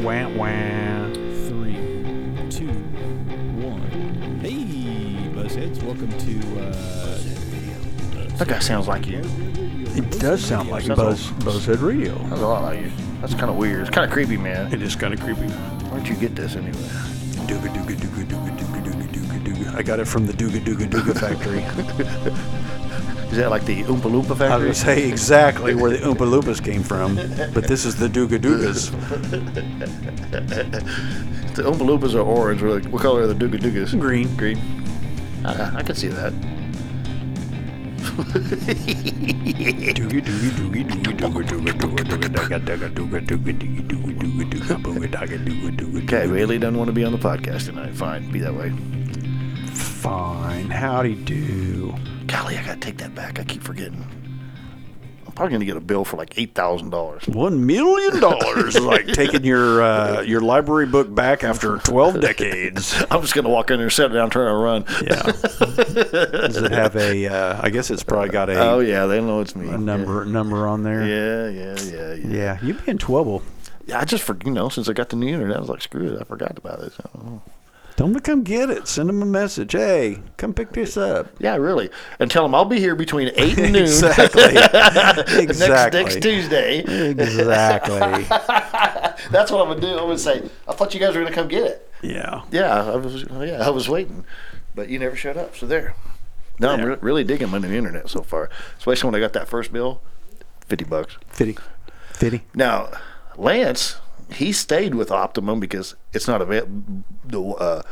Wah, wah. Three, two, one. Hey, Buzzheads, welcome to. Uh, That guy sounds like you. It does sound like Sounds Buzz Buzzhead Radio. Sounds a lot like you. That's kind of weird. It's kind of creepy, man. It is kind of creepy. Where'd you get this anyway? Dooga dooga dooga dooga dooga dooga dooga dooga. I got it from the Dooga Dooga Dooga factory. Is that like the Oompa Loompa I was factory? gonna say exactly where the Oompa Loompas came from, but this is the Dooga Doogas. the Oompa Loompas are orange. What what color are the Dooga Doogas? Green. Green. I, I can see that. Dooga dooga dooga dooga dooga dooga dooga dooga daga daga dooga dooga dooga dooga dooga dooga booga dooga dooga. Okay. Bailey doesn't want to be on the podcast tonight. Fine, be that way. Fine. Howdy do. Golly, I gotta take that back. I keep forgetting. I'm probably gonna get a bill for like eight thousand dollars. One million dollars is like taking your uh, your library book back after twelve decades. I'm just gonna walk in there, sit down, turn run. Yeah. Does it have a? Uh, I guess it's probably got a, Oh yeah, they know it's me. a number number on there. Yeah, yeah, yeah, yeah. Yeah, you be in trouble. Yeah, I just for you know, since I got the new internet, I was like, screw it, I forgot about it. Tell them to come get it. Send them a message. Hey, come pick this up. yeah, really, and tell them I'll be here between eight and noon exactly. exactly. next next Tuesday. Exactly. That's what I'm gonna do. I'm gonna say, I thought you guys were gonna come get it. Yeah. Yeah, I was. Oh, yeah, I was waiting, but you never showed up. So there. No, I'm re- really digging my new internet so far, especially when I got that first bill, fifty bucks. Fitty. Fitty. Now, Lance, he stayed with Optimum because it's not available. The uh,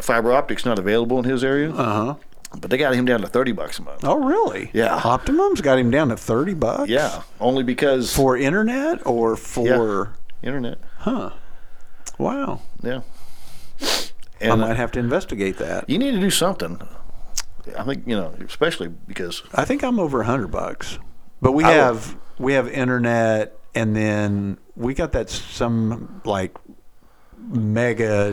fiber optics not available in his area, Uh huh. but they got him down to thirty bucks a month. Oh, really? Yeah. Optimum's got him down to thirty bucks. Yeah, only because For internet or for? internet. Huh. Wow. Yeah, I might have to investigate that. you need to do something. I think you know, especially because I think I'm over a hundred bucks, but we I have we have internet, and then we got that some like mega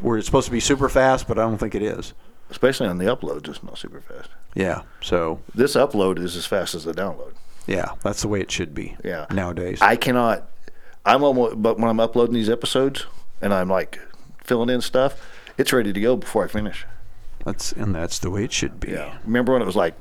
where it's supposed to be super fast, but I don't think it is. especially on the upload, just not super fast. Yeah. So This upload is as fast as the download. yeah, that's the way it should be. Yeah. Nowadays. I cannot. I'm almost, but when I'm uploading these episodes and I'm like filling in stuff, it's ready to go before I finish. that's and that's the way it should be. Yeah. Remember when it was like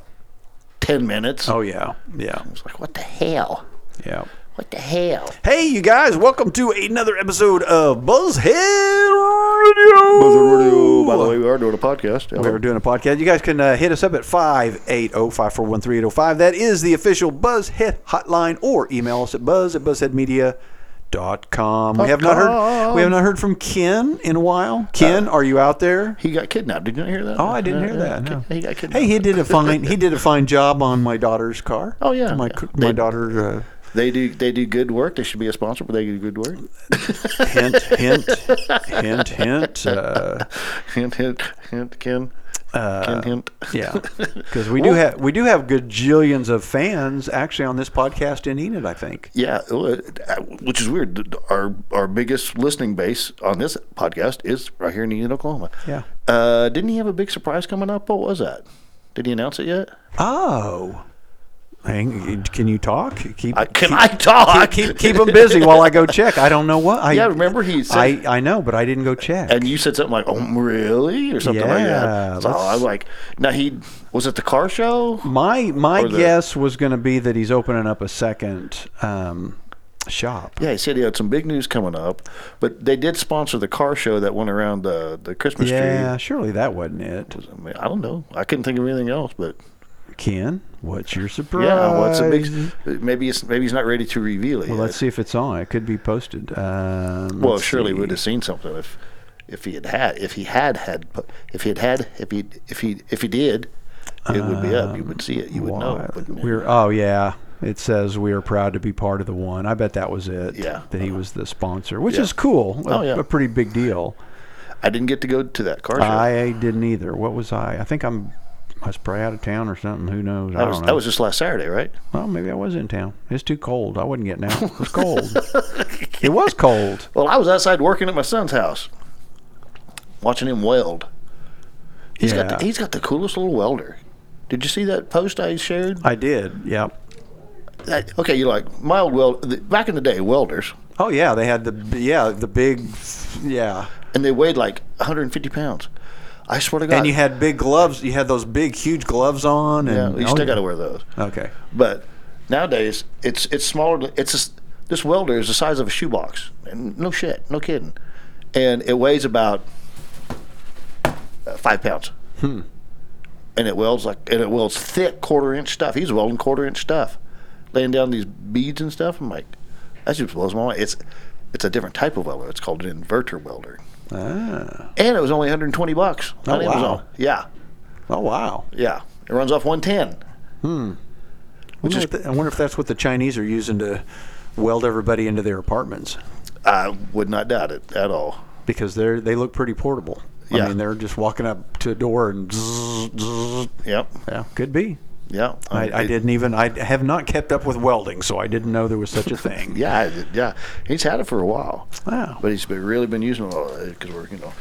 ten minutes? Oh yeah. Yeah. I was like, what the hell? Yeah. What the hell? Hey, you guys! Welcome to another episode of Buzzhead Radio. Buzzard Radio. By the way, we are doing a podcast. We are doing a podcast. You guys can uh, hit us up at 580-541-3805. That is the official Buzzhead hotline or email us at buzz at buzzheadmedia.com. We have not heard we have not heard from Ken in a while. Ken, are you out there? He got kidnapped. Did you not hear that? Oh, I didn't Yeah, hear yeah, that. no. He got kidnapped. Hey, he did a fine he did a fine job on my daughter's car. Oh, yeah, My yeah. my They- daughter uh, They do. They do good work. They should be a sponsor, but they do good work. hint hint hint hint uh, hint, hint, hint, Ken. Ken, hint. Yeah, because we do have we do have gajillions of fans actually on this podcast in Enid. I think. Yeah, uh, which is weird. Our our biggest listening base on this podcast is right here in Enid, Oklahoma. Yeah. Uh, didn't he have a big surprise coming up? What was that? Did he announce it yet? Oh, hang, can you talk? Keep I, can keep, I talk? keep keep them busy while I go check. I don't know what. I, Yeah, remember he said- I I know, but I didn't go check. And you said something like, "Oh, really?" or something like that. So I was like, "Now he was it the car show?" my my the- guess was going to be that he's opening up a second um, shop. Yeah, he said he had some big news coming up, but they did sponsor the car show that went around the the Christmas Yeah, tree. Yeah, surely that wasn't it. I don't know. I couldn't think of anything else, but Ken, what's your surprise? yeah, what's a big? Maybe it's maybe he's not ready to reveal it. Well, yet. let's see if it's on. It could be posted. Um, Well, surely see. would have seen something if if he had had if he had had if he had had if he if he if he did, it would be up. You would see it. You would know. Why- But We're oh yeah. It says we are proud to be part of the one. I bet that was it. Yeah. That he was the sponsor, which Yeah. is cool. A, Oh, yeah. a pretty big deal. I didn't get to go to that car show. I didn't either. What was I? I think I'm. I was probably out of town or something. Who knows? I that don't was know. that was just last Saturday, right? well, maybe I was in town. It's too cold. I wasn't getting out. It was cold. it was cold. Well, I was outside working at my son's house, watching him weld. He's got the, he's got the coolest little welder. Did you see that post I shared? I did. Yep. that- okay, you're like mild weld. the- Back in the day, welders, Oh yeah, they had the yeah the big yeah, and they weighed like 150 pounds. I swear to God. and you had big gloves. You had those big huge gloves on, yeah, and you oh, still got to wear those. Okay, But nowadays, it's it's smaller. It's just, this welder is the size of a shoebox. And no shit, no kidding. And it weighs about uh, five pounds. Hmm. And it welds like and it welds thick quarter inch stuff. He's welding quarter inch stuff, laying down these beads and stuff. I'm like, that just blows my mind. It's it's a different type of welder. It's called an inverter welder. ah, And it was only 120 bucks Oh, on Amazon. Yeah, oh wow. yeah. It runs off 110. Which is, I wonder if that's what the Chinese are using to weld everybody into their apartments I would not doubt it at all. because they're they look pretty portable. Yeah. I mean, they're just walking up to a door and zzz, zzz. Yep. yeah, could be. Yeah. I, I it- didn't even I have not kept up with welding, so I didn't know there was such a thing. Yeah, yeah. He's had it for a while, Wow. but he's been really been using it because we're you know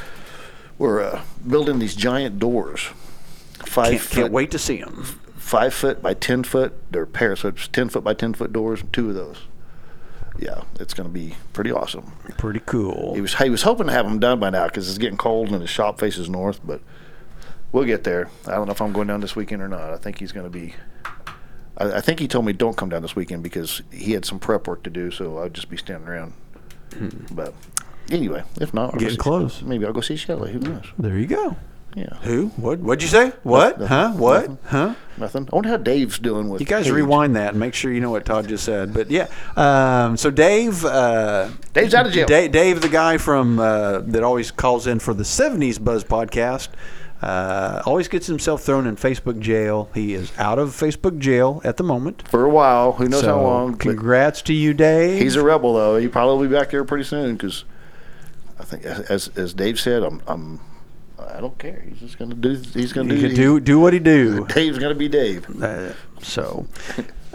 we're uh, building these giant doors, 5 Can't, foot, can't wait to see them. five foot by ten foot. They're pairs, so it's ten foot by ten foot doors, and two of those. Yeah, it's going to be pretty awesome. Pretty cool. He was he was hoping to have them done by now because it's getting cold and his shop faces north, but we'll get there. I don't know if I'm going down this weekend or not. I think he's going to be. I, I think he told me don't come down this weekend because he had some prep work to do, so I'd just be standing around. But anyway, if not, I'll go Getting see- close. Maybe I'll go see Shelley. Who knows? There you go. Yeah, Who? What? What'd you say? What? Nothing. Huh? What? Nothing. Huh? nothing. I wonder how Dave's doing with. You guys rewind that and make sure you know what Todd just said. But yeah, um, so Dave, uh, Dave's out of jail. Dave, Dave, the guy from uh, that always calls in for the '70s Buzz podcast, uh, always gets himself thrown in Facebook jail. He is out of Facebook jail at the moment. for a while. Who knows so how long? Congrats to you, Dave. He's a rebel though. He'll probably be back there pretty soon because I think, as as Dave said, I'm I'm I don't care. He's just gonna do. He's gonna he do. do do what he do. Dave's gonna be Dave. Uh, so,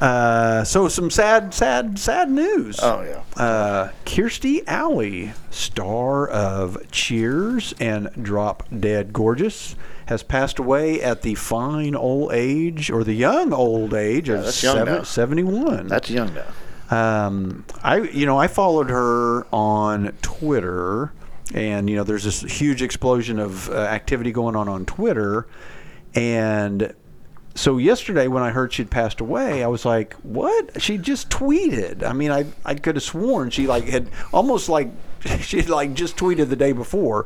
uh, so some sad, sad, sad news. Oh yeah. Uh, Kirstie Alley, star of Cheers and Drop Dead Gorgeous, has passed away at the fine old age, or the young old age of young now. 71. That's young now. Um, I, you know, I followed her on Twitter, and you know, there's this huge explosion of uh, activity going on on Twitter, and so yesterday when I heard she'd passed away, I was like, "What?" She just tweeted. I mean, I I could have sworn she like had almost like she had like just tweeted the day before.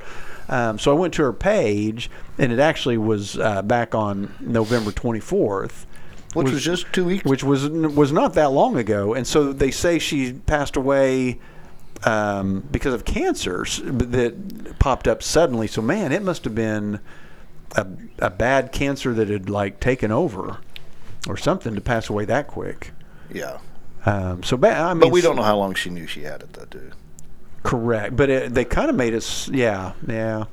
Um, so I went to her page, and it actually was uh, back on November 24th Which was, just two weeks. which was was not that long ago. And so they say she passed away um, because of cancer that popped up suddenly. So man, it must have been a, a bad cancer that had like taken over or something to pass away that quick. yeah. Um, so bad. I mean, But we don't know how long she knew she had it though, too. Correct, but it, they kind of made us. Yeah, yeah.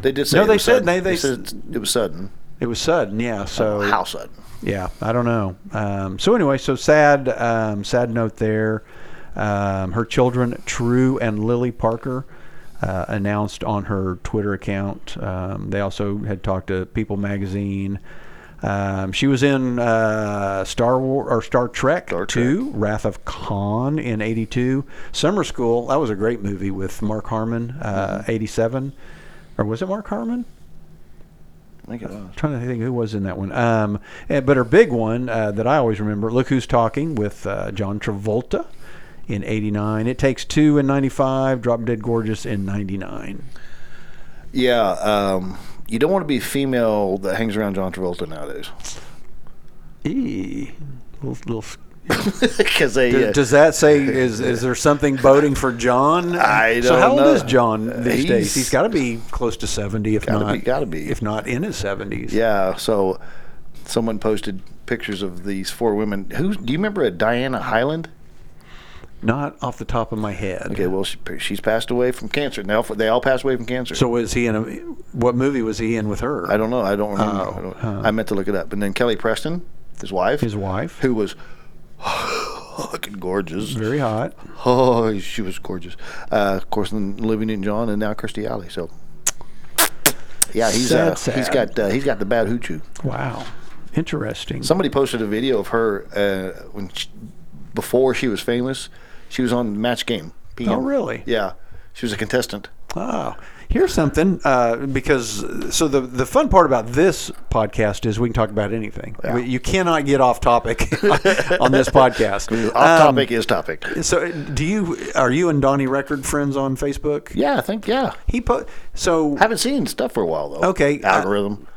They did say. No, it they was said- sudden. they- they said it was sudden. It was sudden. Yeah. So how sudden? Yeah, I don't know. Um, so anyway, so sad, um, sad note there. Um, her children, True and Lily Parker, uh, announced on her Twitter account. Um, they also had talked to People Magazine. Um, she was in uh, Star War or Star Trek, Star Trek. 2, Wrath of Khan in '82. Summer School, that was a great movie with Mark Harmon, uh, '87, or was it Mark Harmon? I think it was. trying to think who was in that one. Um, eh, but her big one uh, that I always remember, Look Who's Talking with uh, John Travolta in 89. It Takes Two in 95. Drop Dead Gorgeous in 99. Yeah. Um, you don't want to be a female that hangs around John Travolta nowadays Eee. Little, little, because they. does, uh, does that say, is, is there something boding for John? I don't So how old is John these He's- days? He's got to be close to 70, if Gotta not. gotta be. If not in his 70s. Yeah. So, someone posted pictures of these four women. Who do you remember? A Diana Hyland. Not off the top of my head. Okay, well, she, she's passed away from cancer. Now they all passed away from cancer. So was he in a, what movie was he in with her? I don't know. I don't remember. Oh, I, don't- huh. I meant to look it up. And then Kelly Preston, his wife, His wife. who was fucking gorgeous. Very hot. Oh, she was gorgeous. Uh, of course, then Olivia Newton-John and now Kirstie Alley. So, yeah, he's Sad, uh, sad. he's got uh, he's got the bad hoochoo. Wow. Interesting. Somebody posted a video of her uh, when she, before she was famous. She was on Match Game. PM. Oh, really? Yeah, she was a contestant. Oh, here's something uh, because so the the fun part about this podcast is we can talk about anything. Yeah. We- You cannot get off topic on this podcast. Off Um, topic is topic. So, do you are you and Donnie Record friends on Facebook? Yeah, I think yeah. He put so Haven't seen stuff for a while though. Okay, uh, algorithm.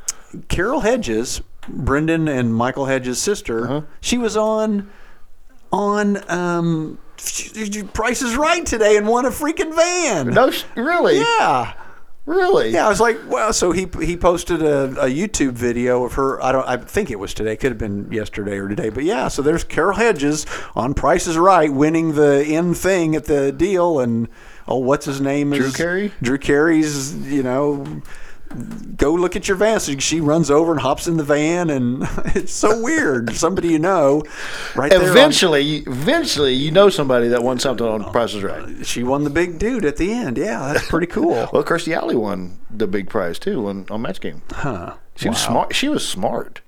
Carol Hedges, Brendan and Michael Hedges' sister, Uh-huh. she was on on um, Price is Right today and won a freaking van. no, really, Yeah. really. Yeah, I was like, well, so he he posted a, a YouTube video of her. I don't, I think it was today. Could have been yesterday or today, but yeah. So there's Carol Hedges on Price is Right, winning the end thing at the deal, and oh, what's his name? Drew is Carey? Drew Carey's, you know. Go look at your van. So she runs over and hops in the van, and it's so weird. Somebody you know, right there. on- Eventually, eventually, you know somebody that won something on uh, Price is Right. she won the big dude at the end. Yeah, that's pretty cool. Well, Kirstie Alley won the big prize too on, on Match Game. Huh. She was smart. She was smart,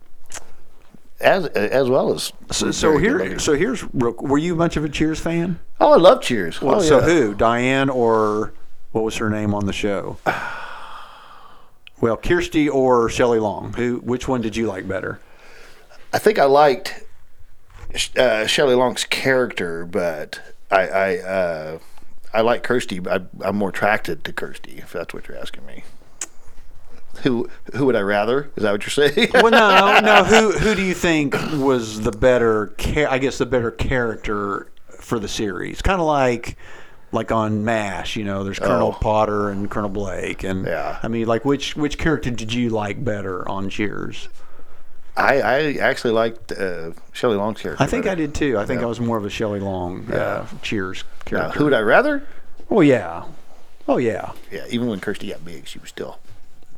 as as well as So, so here, so here's. real- Were you much of a Cheers fan? oh, I love Cheers. Well, oh, so yeah. who? Diane or what was her name on the show? well, Kirstie or Shelley Long. Who? Which one did you like better? I think I liked uh, Shelley Long's character, but I I, uh, I like Kirstie. I, I'm more attracted to Kirstie, if that's what you're asking me. Who who would I rather? Is that what you're saying? Well, no, no. Who? Who do you think was the better? I guess the better character for the series. Kind of like. Like on Mash, you know, there's Colonel Oh. Potter and Colonel Blake, and Yeah. I mean, like which which character did you like better on Cheers? I, I actually liked uh, Shelley Long's character. I think better. I did too. I think Yeah. I was more of a Shelley Long uh, Cheers Now, character. who would I rather? Oh yeah, oh yeah, Yeah, even when Kirstie got big, she was still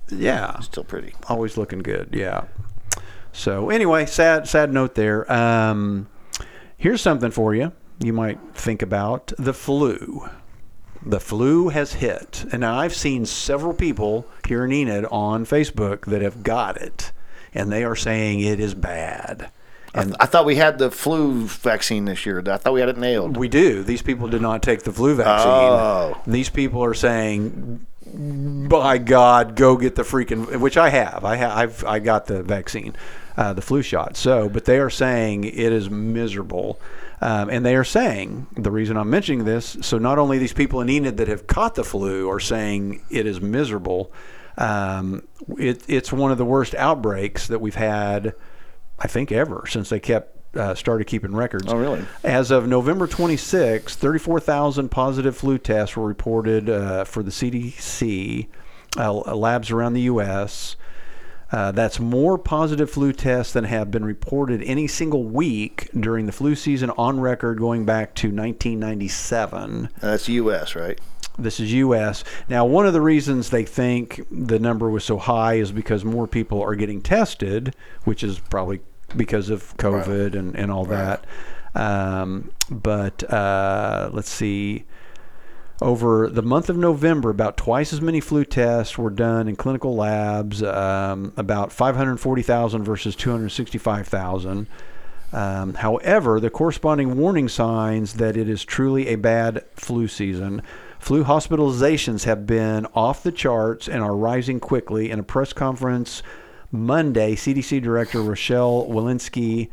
yeah. still pretty. Always looking good. Yeah. So anyway, sad sad note there. Um, here's something for you. You might think about the flu. The flu has hit, and now I've seen several people here in Enid on Facebook that have got it, and they are saying it is bad. And I thought we had the flu vaccine this year. I thought we had it nailed. We do. These people did not take the flu vaccine. Oh. These people are saying, "By God, go get the freaking." Which I have. I have. I've. I got the vaccine, uh, the flu shot. So, but they are saying it is miserable. Um, and they are saying the reason I'm mentioning this. So not only these people in Enid that have caught the flu are saying it is miserable. Um, it, it's one of the worst outbreaks that we've had, I think, ever since they kept uh, started keeping records. Oh, really? As of November 26, 34,000 positive flu tests were reported uh, for the CDC uh, labs around the U.S. Uh, that's more positive flu tests than have been reported any single week during the flu season on record going back to 1997. That's U.S. right? This is U.S. Now, one of the reasons they think the number was so high is because more people are getting tested, which is probably because of COVID and, and all that. Um, but uh, let's see. Over the month of November, about twice as many flu tests were done in clinical labs, um, about 540,000 versus 265,000. Um, however, the corresponding warning signs that it is truly a bad flu season. Flu hospitalizations have been off the charts and are rising quickly. In a press conference Monday, CDC Director Rochelle Walensky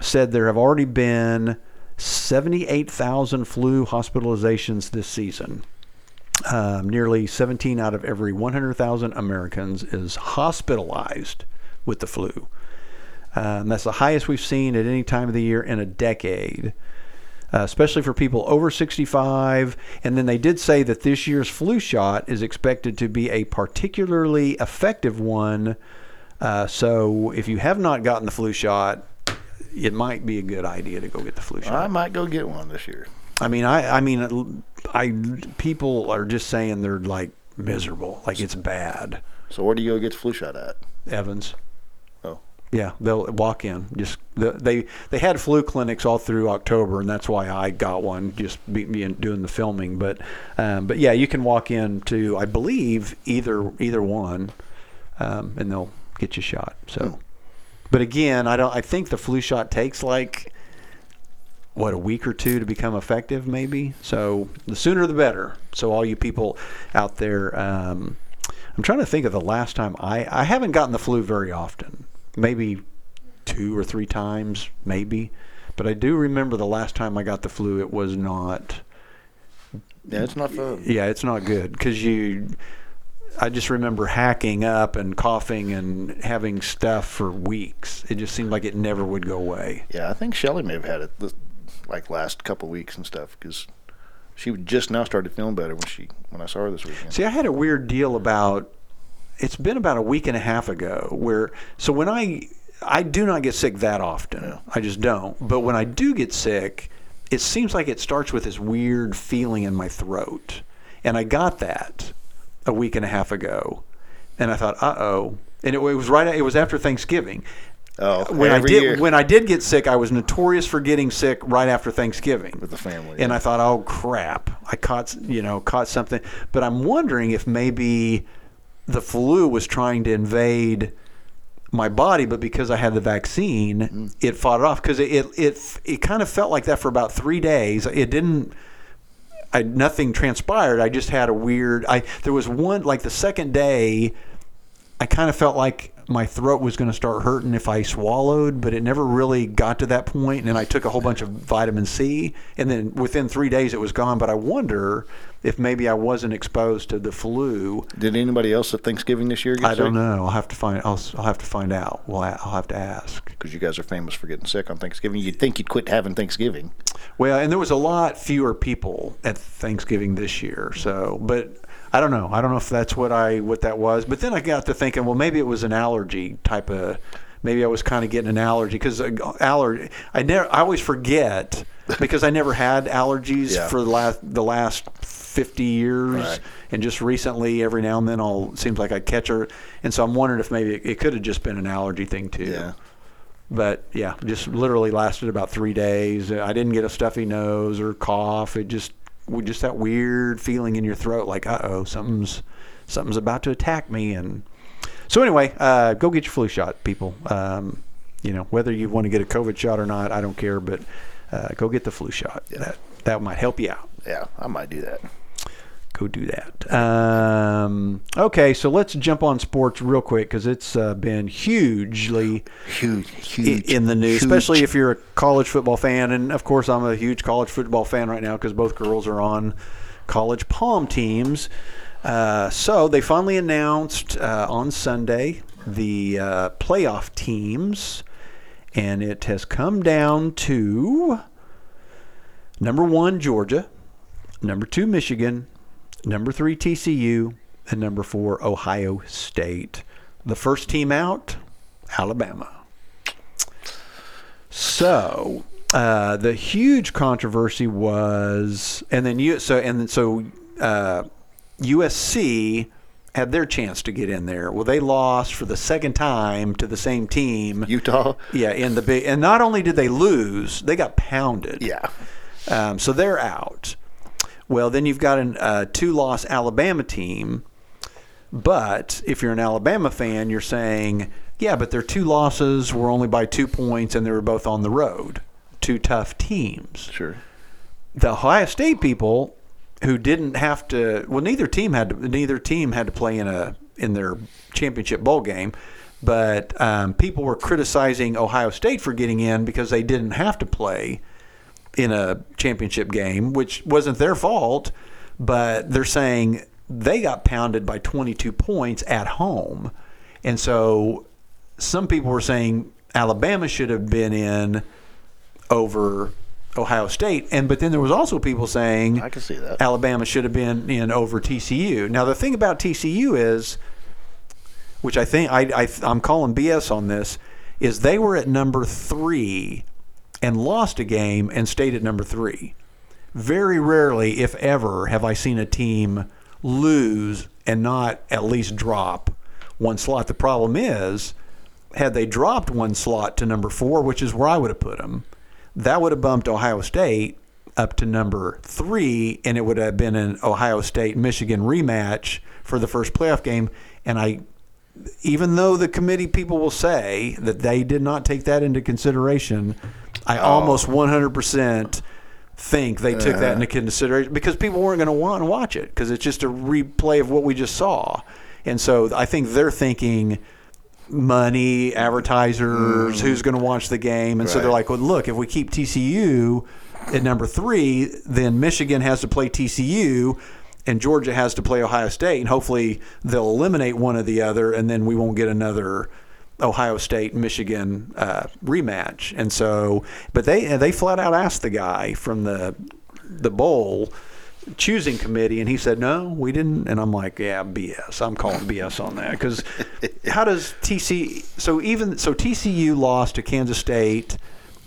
said there have already been 78,000 flu hospitalizations this season. Um, nearly 17 out of every 100,000 Americans is hospitalized with the flu. Um, that's the highest we've seen at any time of the year in a decade, uh, especially for people over 65. And then they did say that this year's flu shot is expected to be a particularly effective one. Uh, so if you have not gotten the flu shot, it might be a good idea to go get the flu shot. I might go get one this year. I mean, I, I mean, I people are just saying they're like miserable, like it's bad. So where do you go get the flu shot at? Evans. Oh. Yeah, they'll walk in. Just the, they they had flu clinics all through October, and that's why I got one. Just being doing the filming, but um, but yeah, you can walk in to I believe either either one, um, and they'll get you shot. So But again, I don't. I think the flu shot takes like what a week or two to become effective, maybe. So the sooner the better. So all you people out there, um, I'm trying to think of the last time I I haven't gotten the flu very often. Maybe two or three times, maybe. But I do remember the last time I got the flu. It was not. Yeah, it's not fun. Yeah, it's not good because you. I just remember hacking up and coughing and having stuff for weeks. It just seemed like it never would go away. Yeah, I think Shelly may have had it this, like last couple weeks and stuff because she just now started feeling better when she when I saw her this weekend. See, I had a weird deal about. It's been about a week and a half ago where so when I I do not get sick that often. I just don't. But when I do get sick, it seems like it starts with this weird feeling in my throat, and I got that a week and a half ago, and I thought, uh oh. And it, was right. It was after Thanksgiving. Oh, when I did year. when I did get sick, I was notorious for getting sick right after Thanksgiving with the family. and I thought, oh crap, I caught you know caught something. But I'm wondering if maybe the flu was trying to invade my body, but because I had the vaccine, Mm. it fought it off. Because it, it it it kind of felt like that for about three days. It didn't. I nothing transpired. I just had a weird. I there was one like the second day. I kind of felt like my throat was going to start hurting if I swallowed, but it never really got to that point. And then I took a whole bunch of vitamin C, and then within three days it was gone. But I wonder if maybe I wasn't exposed to the flu. Did anybody else at Thanksgiving this year get sick? I don't know. I'll have to find. I'll, I'll have to find out. Well, I'll have to ask. Because you guys are famous for getting sick on Thanksgiving. You'd think you'd quit having Thanksgiving. Well, and there was a lot fewer people at Thanksgiving this year. So, but I don't know. I don't know if that's what I what that was. But then I got to thinking, well, maybe it was an allergy type of. Maybe I was kind of getting an allergy because allergy. I never. I always forget because I never had allergies Yeah. for the last the last fifty years, Right. and just recently, every now and then, I'll seems like I catch her, and so I'm wondering if maybe it, it could have just been an allergy thing too Yeah. but yeah, just literally lasted about three days. I didn't get a stuffy nose or cough. It just just that weird feeling in your throat, like uh oh, something's something's about to attack me. And so anyway, uh, go get your flu shot, people. Um, you know whether you want to get a COVID shot or not, I don't care, but uh, go get the flu shot. That that might help you out Yeah, I might do that. go do that. Um, okay, so let's jump on sports real quick because it's uh, been hugely Huge, huge. in the news, huge. especially if you're a college football fan. And of course, I'm a huge college football fan right now because both girls are on college pom teams. Uh, so they finally announced uh, on Sunday the uh, playoff teams, and it has come down to number one Georgia, number two Michigan, number three TCU, and number four Ohio State. The first team out, Alabama. So uh, the huge controversy was, and then you so and then so uh, USC had their chance to get in there. Well, they lost for the second time to the same team. Utah. Yeah, in the big, and not only did they lose, they got pounded. Yeah. Um, so they're out. Well, then you've got a uh, two-loss Alabama team. But if you're an Alabama fan, you're saying, yeah, but their two losses were only by two points, and they were both on the road. Two tough teams. Sure. The Ohio State people, who didn't have to, well, neither team had to, neither team had to play in a in their championship bowl game, but um, people were criticizing Ohio State for getting in because they didn't have to play in a championship game, which wasn't their fault, but they're saying they got pounded by 22 points at home. And so some people were saying Alabama should have been in over Ohio State. And but then there was also people saying I can see that. Alabama should have been in over TCU. Now the thing about TCU is which I think I, I I'm calling BS on this is they were at number 3 and lost a game and stayed at number three. Very rarely, if ever, have I seen a team lose and not at least drop one slot. The problem is, had they dropped one slot to number four, which is where I would have put them, that would have bumped Ohio State up to number three, and it would have been an Ohio State Michigan rematch for the first playoff game. And I even though the committee people will say that they did not take that into consideration, I Oh. almost 100% think they took Uh-huh. that into consideration because people weren't going to want to watch it because it's just a replay of what we just saw. And so I think they're thinking money, advertisers, who's going to watch the game. And so they're Mm. Like, well, look, if we keep TCU at number three, then Michigan has to play TCU and Georgia has to play Ohio State. And hopefully they'll eliminate one or the other, and then we won't get another. Ohio State Michigan uh, rematch, and so, but they they flat out asked the guy from the the bowl choosing committee, and he said no, we didn't. And I'm like, yeah, BS. I'm calling BS on that because how does TC? So even so, TCU lost to Kansas State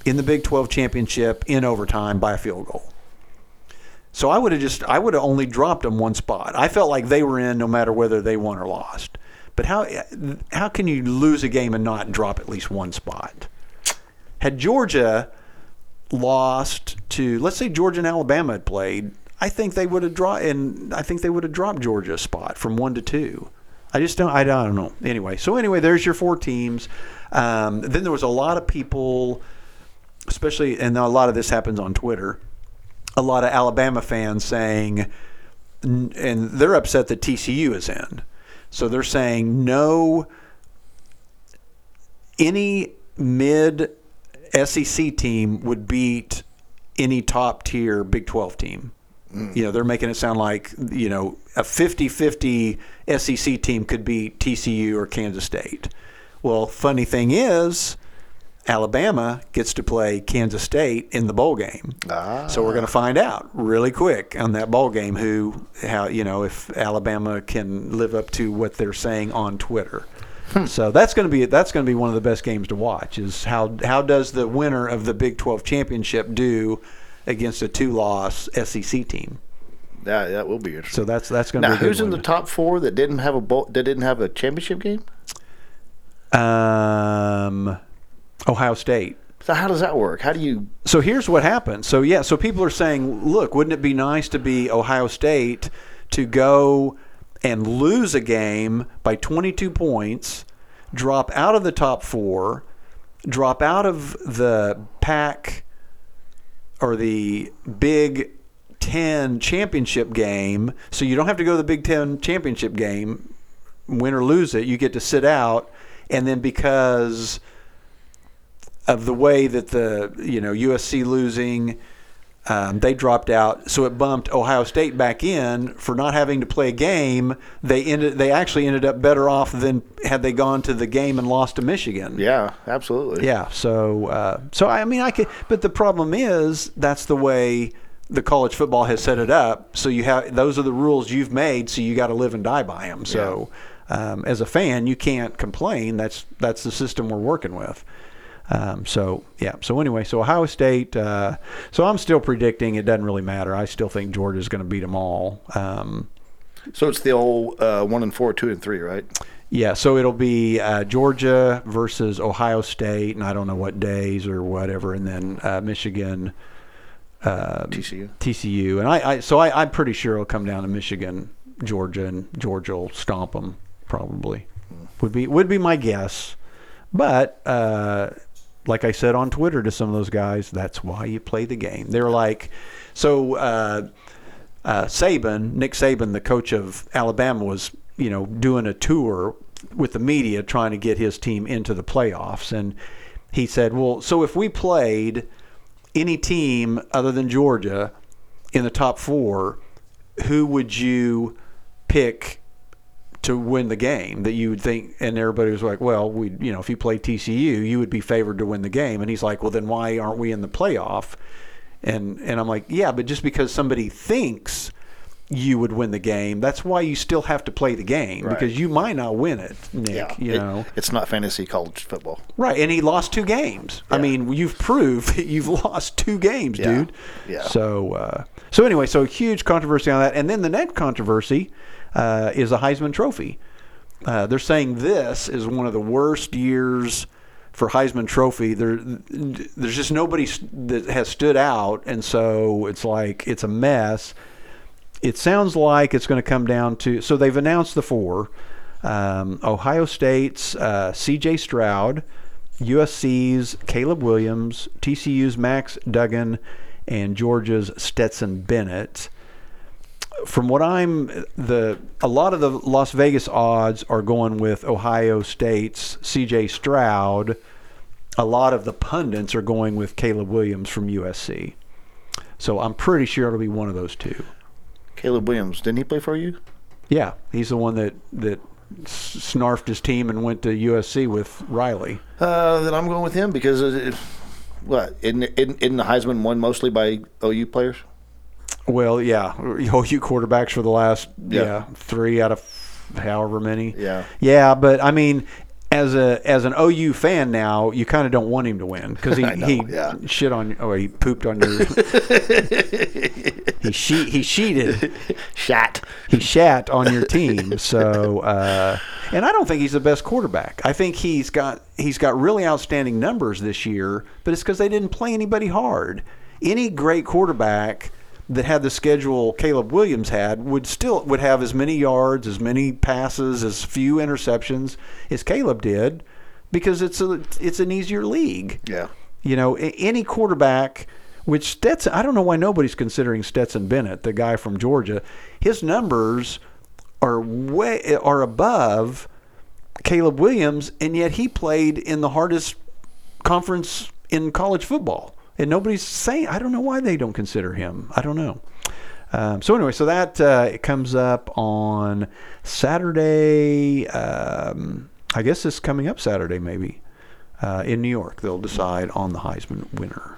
in the Big 12 championship in overtime by a field goal. So I would have just I would have only dropped them one spot. I felt like they were in no matter whether they won or lost. But how how can you lose a game and not drop at least one spot? Had Georgia lost to let's say Georgia and Alabama had played, I think they would have dropped and I think they would have dropped Georgia a spot from one to two. I just don't I don't know. Anyway, so anyway, there's your four teams. Um, then there was a lot of people, especially and a lot of this happens on Twitter. A lot of Alabama fans saying, and they're upset that TCU is in. So they're saying no. Any mid SEC team would beat any top tier Big 12 team. You know, they're making it sound like, you know, a 50 50 SEC team could beat TCU or Kansas State. Well, funny thing is, Alabama gets to play Kansas State in the bowl game. Ah. So we're going to find out really quick on that bowl game who, how you know, if Alabama can live up to what they're saying on Twitter. So that's going to be that's going to be one of the best games to watch. Is how how does the winner of the Big 12 championship do against a two-loss SEC team? Yeah, that will be interesting. So that's that's going to now, be a good who's in the top four that didn't have a bowl, that didn't have a championship game? Um, Ohio State. So how does that work? How do you? So here's what happened. So yeah, so people are saying, look, wouldn't it be nice to be Ohio State to go and lose a game by 22 points, drop out of the top 4, drop out of the pack or the Big 10 championship game, so you don't have to go to the Big 10 championship game, win or lose it, you get to sit out. And then because of the way that the you know USC losing, um, they dropped out, so it bumped Ohio State back in for not having to play a game. They ended they actually ended up better off than had they gone to the game and lost to Michigan. Yeah, absolutely. Yeah. So uh, so I mean I could, but the problem is that's the way the college football has set it up. So you have those are the rules you've made. So you got to live and die by them. So um, as a fan, you can't complain. That's that's the system we're working with. Um, so yeah. So anyway, so Ohio State. Uh, so I'm still predicting it doesn't really matter. I still think Georgia's going to beat them all. Um, So it's the old uh, one and four, two and three, right? yeah, so it'll be uh, Georgia versus Ohio State, and I don't know what days or whatever, and then uh, Michigan, uh, TCU. TCU, and I, I so I, I'm pretty sure it'll come down to Michigan, Georgia, and Georgia will stomp them probably. Would be would be my guess, but uh, like I said on Twitter to some of those guys, that's why you play the game. They're like, so uh, uh, Saban, Nick Saban, the coach of Alabama, was you know doing a tour with the media trying to get his team into the playoffs, and he said, well, so if we played any team other than Georgia in the top four, who would you pick to win the game that you would think and everybody was like well we you know if you play TCU you would be favored to win the game and he's like well then why aren't we in the playoff and and I'm like yeah but just because somebody thinks you would win the game that's why you still have to play the game Right. because you might not win it Nick you It- know it's not fantasy college football. Right, and he lost two games. I mean, you've proved that you've lost two games, Yeah. dude. Yeah. So, uh, so anyway, so huge controversy on that, and then the next controversy uh, is the Heisman Trophy. Uh, they're saying this is one of the worst years for Heisman Trophy. There, there's just nobody that has stood out, and so it's like it's a mess. It sounds like it's going to come down to. So they've announced the four. Um, Ohio State's uh, C.J. Stroud, USC's Caleb Williams, TCU's Max Duggan, and Georgia's Stetson Bennett from what I'm the a lot of the Las Vegas odds are going with Ohio State's C.J. Stroud. A lot of the pundits are going with Caleb Williams from USC. So I'm pretty sure it'll be one of those two. Caleb Williams, didn't he play for you? Yeah, he's the one that that snarfed his team and went to USC with Riley. Uh, then I'm going with him because it, what isn't, isn't isn't the Heisman won mostly by OU players? Well, yeah, OU quarterbacks for the last yeah, Yeah. three out of however many. Yeah. yeah, but I mean, as a as an OU fan now, you kind of don't want him to win because he know, he yeah. shit on oh he pooped on your he she he sheeted Shat. he shat on your team. So, uh, and I don't think he's the best quarterback. I think he's got he's got really outstanding numbers this year, but it's because they didn't play anybody hard. Any great quarterback that had the schedule Caleb Williams had would still would have as many yards, as many passes, as few interceptions as Caleb did, because it's a it's an easier league. Yeah. You know, any quarterback, which Stetson, I don't know why nobody's considering Stetson Bennett, the guy from Georgia. His numbers are way are above Caleb Williams, and yet he played in the hardest conference in college football, and nobody's saying. I don't know why they don't consider him. I don't know. Um, so anyway, so that uh, it comes up on Saturday. Um, I guess it's coming up Saturday, maybe uh, in New York. They'll decide on the Heisman winner.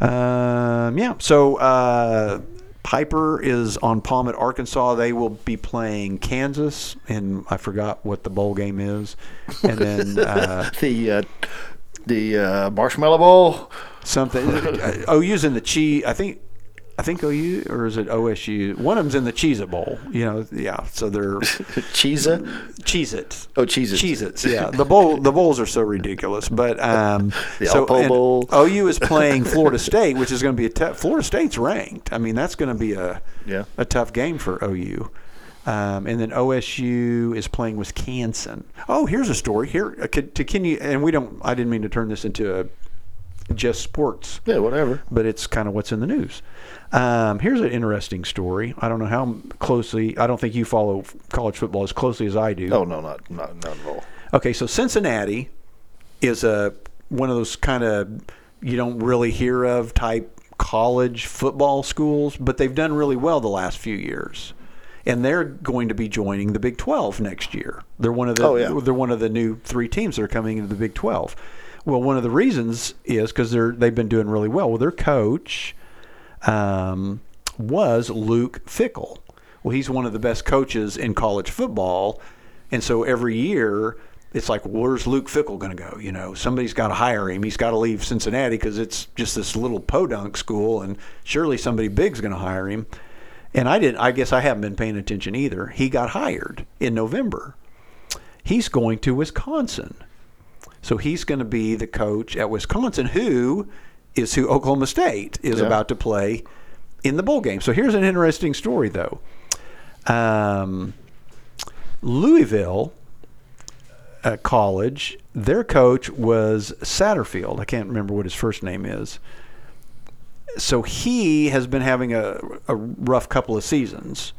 Um, yeah, so uh, Piper is on Palmet, Arkansas. They will be playing Kansas, and I forgot what the bowl game is. And then uh, The uh, the uh, Marshmallow Bowl. something. uh, OU's in the Cheese. I think. I think OU or is it OSU? One of them's in the Cheez It Bowl. You know, yeah. So they're Cheesa. Cheez It. Oh, Cheez-Its. Cheez Its, yeah. The bowl the bowls are so ridiculous. But um The so Bowl. OU is playing Florida State, which is going to be a tough Florida State's ranked. I mean, that's going to be a Yeah. a tough game for OU. Um, and then OSU is playing Wisconsin. Oh, here's a story here uh, to can you and we don't I didn't mean to turn this into a just sports Yeah, whatever. but it's kind of what's in the news. Um, here's an interesting story. I don't know how closely. I don't think you follow college football as closely as I do. Oh no, not not not at all. Okay, so Cincinnati is a one of those kind of you don't really hear of type college football schools, but they've done really well the last few years. And they're going to be joining the Big 12 next year. They're one of the Oh, yeah. they're one of the new three teams that are coming into the Big 12. Well, one of the reasons is because they're they've been doing really well. Well, their coach um, was Luke Fickell. Well, he's one of the best coaches in college football, and so every year it's like, where's Luke Fickell going to go? You know, somebody's got to hire him. He's got to leave Cincinnati because it's just this little podunk school, and surely somebody big's going to hire him. And I didn't. I guess I haven't been paying attention either. He got hired in November. He's going to Wisconsin. So he's going to be the coach at Wisconsin, who is who Oklahoma State is Yeah. about to play in the bowl game. So here's an interesting story, though. Um, Louisville uh, College, their coach was Satterfield. I can't remember what his first name is. So he has been having a, a rough couple of seasons.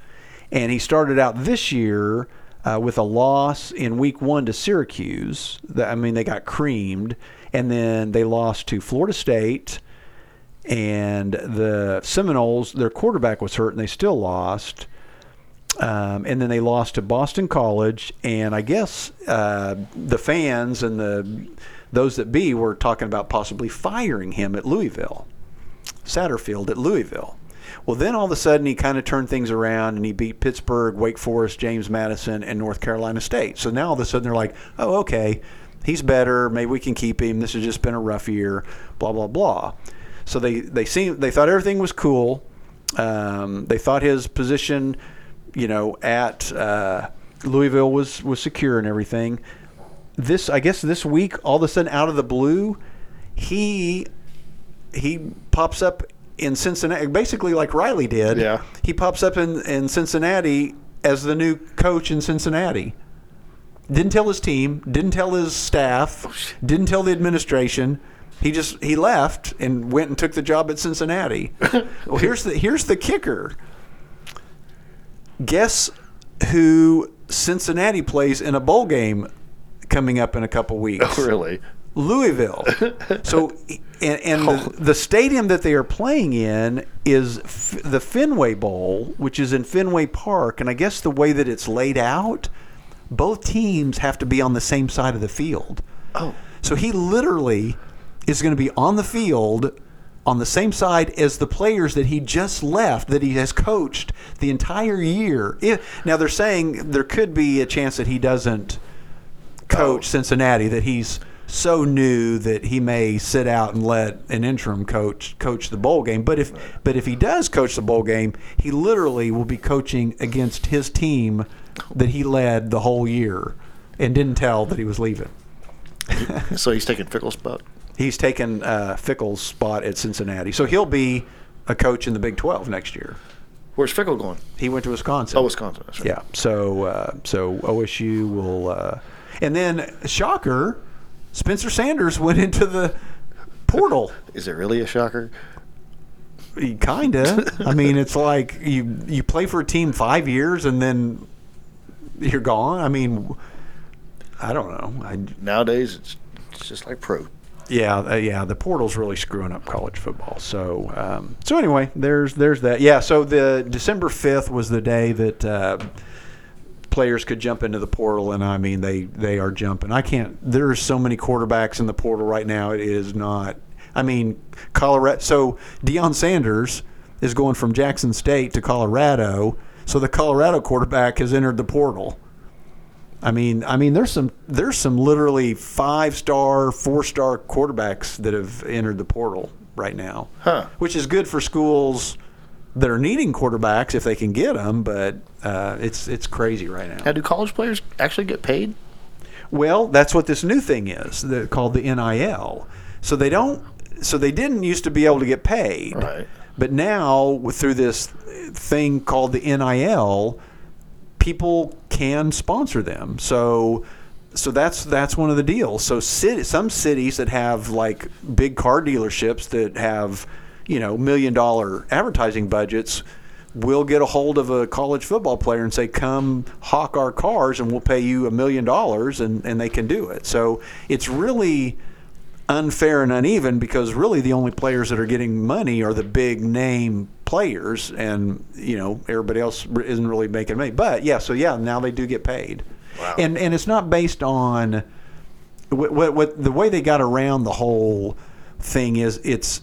And he started out this year uh, with a loss in week one to Syracuse. I mean, they got creamed. And then they lost to Florida State. And the Seminoles, their quarterback was hurt and they still lost. Um, and then they lost to Boston College, and I guess uh, the fans and the those that be were talking about possibly firing him at Louisville, Satterfield at Louisville. Well, then all of a sudden he kind of turned things around and he beat Pittsburgh, Wake Forest, James Madison, and North Carolina State. So now all of a sudden they're like, oh, okay, he's better. Maybe we can keep him. This has just been a rough year. Blah blah blah. So they they seem they thought everything was cool. Um, they thought his position, you know, at uh, Louisville was was secure and everything. This I guess this week, all of a sudden, out of the blue, he he pops up in Cincinnati, basically like Riley did. Yeah. He pops up in, in Cincinnati as the new coach in Cincinnati. Didn't tell his team, didn't tell his staff, didn't tell the administration. He just he left and went and took the job at Cincinnati. well, here's the here's the kicker. Guess who Cincinnati plays in a bowl game coming up in a couple weeks? Oh, really? Louisville. So, and, and the, oh. the stadium that they are playing in is F- the Fenway Bowl, which is in Fenway Park. And I guess the way that it's laid out, both teams have to be on the same side of the field. Oh. So he literally is going to be on the field on the same side as the players that he just left, that he has coached the entire year. If, now they're saying there could be a chance that he doesn't coach oh. Cincinnati, that he's so new that he may sit out and let an interim coach coach the bowl game. But if but if he does coach the bowl game, he literally will be coaching against his team that he led the whole year and didn't tell that he was leaving. So he's taking Fickell's spot. He's taken uh, Fickell's spot at Cincinnati, so he'll be a coach in the Big 12 next year. Where's Fickell going? He went to Wisconsin. Oh, Wisconsin. Right. Yeah. So uh, so OSU will, uh, and then shocker, Spencer Sanders went into the portal. Is it really a shocker? Kinda. I mean, it's like you you play for a team five years and then you're gone. I mean, I don't know. I, Nowadays, it's, it's just like pro. yeah, uh, yeah. The portal's really screwing up college football. So um, so anyway, there's there's that. Yeah. So the December fifth was the day that. Uh, players could jump into the portal, and I mean they they are jumping. I can't. There's so many quarterbacks in the portal right now. It is not. I mean, Colorado. So Deion Sanders is going from Jackson State to Colorado. So the Colorado quarterback has entered the portal. I mean, I mean, there's some there's some literally five star, four star quarterbacks that have entered the portal right now, Huh. which is good for schools that are needing quarterbacks if they can get them. But uh, it's it's crazy right now. Now, do college players actually get paid? Well, that's what this new thing is that called the NIL. So they don't. So they didn't used to be able to get paid, Right. but now through this thing called the NIL, people can sponsor them. So. So that's that's one of the deals. So city, some cities that have like big car dealerships that have, you know, million dollar advertising budgets will get a hold of a college football player and say, "Come hawk our cars, and we'll pay you a million dollars," and and they can do it. So it's really unfair and uneven because really the only players that are getting money are the big name players, and you know everybody else isn't really making money. But yeah, so yeah, now they do get paid, Wow. and and it's not based on what, what, what the way they got around the whole thing is it's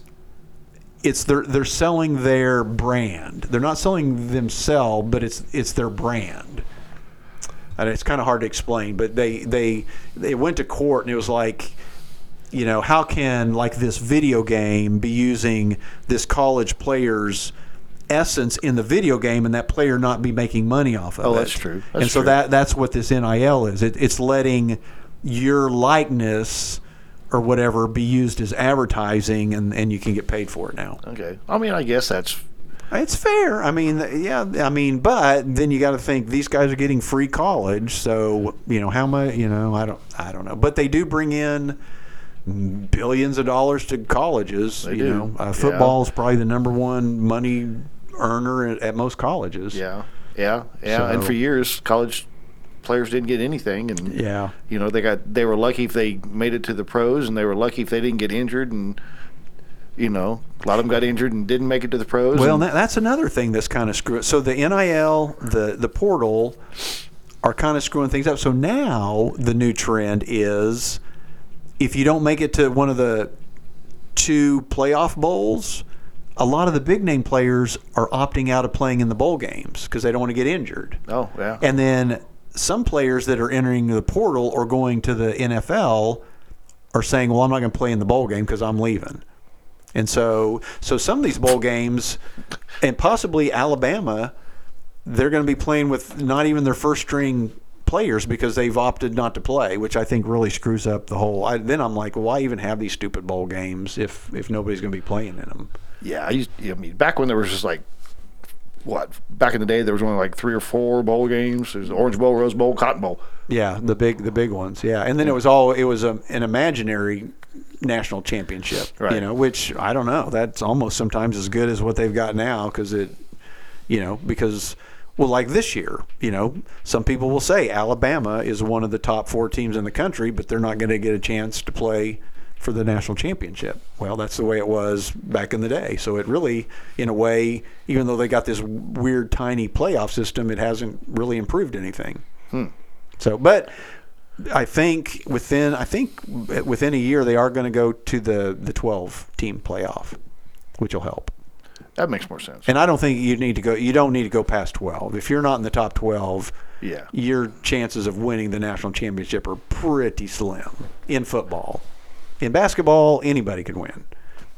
it's they're they're selling their brand. They're not selling themselves, but it's it's their brand. And it's kind of hard to explain, but they they they went to court and it was like, you know, how can like this video game be using this college player's essence in the video game and that player not be making money off of it? Oh, it? that's true. That's and so true. that that's what this NIL is. It, it's letting your likeness or whatever be used as advertising, and, and you can get paid for it now. Okay. I mean, I guess that's It's fair. I mean, yeah. I mean, but then you got to think these guys are getting free college, so you know how much. You know, I don't. I don't know, but they do bring in billions of dollars to colleges. They you do. know, uh, football is probably the number one money earner at, at most colleges. yeah, yeah, yeah. and for years, college players didn't get anything, and Yeah. you know they got they were lucky if they made it to the pros, and they were lucky if they didn't get injured, and you know a lot of them got injured and didn't make it to the pros. Well, and, that's another thing that's kind of screwing. So the NIL, the the portal, are kind of screwing things up. So now the new trend is, if you don't make it to one of the two playoff bowls, a lot of the big name players are opting out of playing in the bowl games because they don't want to get injured. oh yeah, And then some players that are entering the portal or going to the NFL are saying, "Well, I'm not going to play in the bowl game because I'm leaving." And so, so some of these bowl games, and possibly Alabama, they're going to be playing with not even their first string players because they've opted not to play, which I think really screws up the whole. I, then I'm like, well, why even have these stupid bowl games if if nobody's going to be playing in them? yeah. I, used, I mean, back when there was just like what back in the day there was only like three or four bowl games. There's the Orange Bowl, Rose Bowl, Cotton Bowl. Yeah, the big the big ones. Yeah, and then it was all it was a, an imaginary national championship. You know, which I don't know. That's almost sometimes as good as what they've got now because it, you know, because well, like this year, you know, some people will say Alabama is one of the top four teams in the country, but they're not going to get a chance to play for the national championship. Well, that's the way it was back in the day. So it really, in a way, even though they got this weird tiny playoff system, it hasn't really improved anything. Hmm. So, but I think within I think within a year they are going to go to the the 12 team playoff, which will help. That makes more sense. And I don't think you need to go. You don't need to go past 12. If you're not in the top 12, Yeah. your chances of winning the national championship are pretty slim in football. In basketball, anybody can win.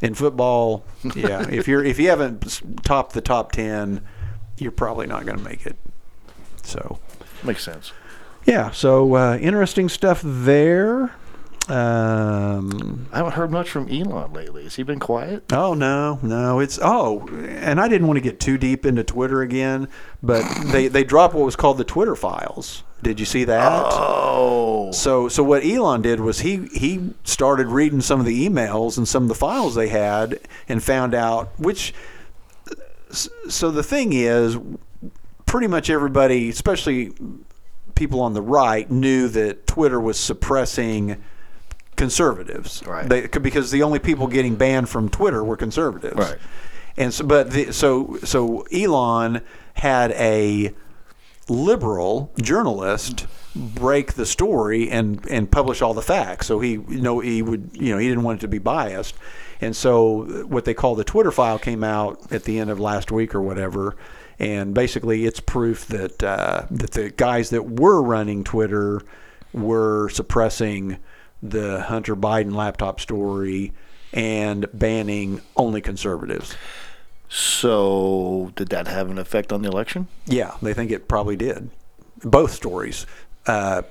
In football, yeah, if you're if you haven't topped the top 10, you're probably not going to make it. So, makes sense. yeah, so uh, interesting stuff there. Um, I haven't heard much from Elon lately. Has he been quiet? oh no, no, it's oh, and I didn't want to get too deep into Twitter again, but they they dropped what was called the Twitter files. Did you see that? Oh, So so what Elon did was he he started reading some of the emails and some of the files they had and found out which. So the thing is, pretty much everybody, especially people on the right, knew that Twitter was suppressing conservatives. Right. They, because the only people getting banned from Twitter were conservatives. Right. And so, but the, so so Elon had a liberal journalist break the story and and publish all the facts. So he you know he would you know he didn't want it to be biased. And so what they call the Twitter file came out at the end of last week or whatever. And basically, it's proof that uh, that the guys that were running Twitter were suppressing the Hunter Biden laptop story and banning only conservatives. so did that have an effect on the election? Yeah, they think it probably did. Both stories. Uh,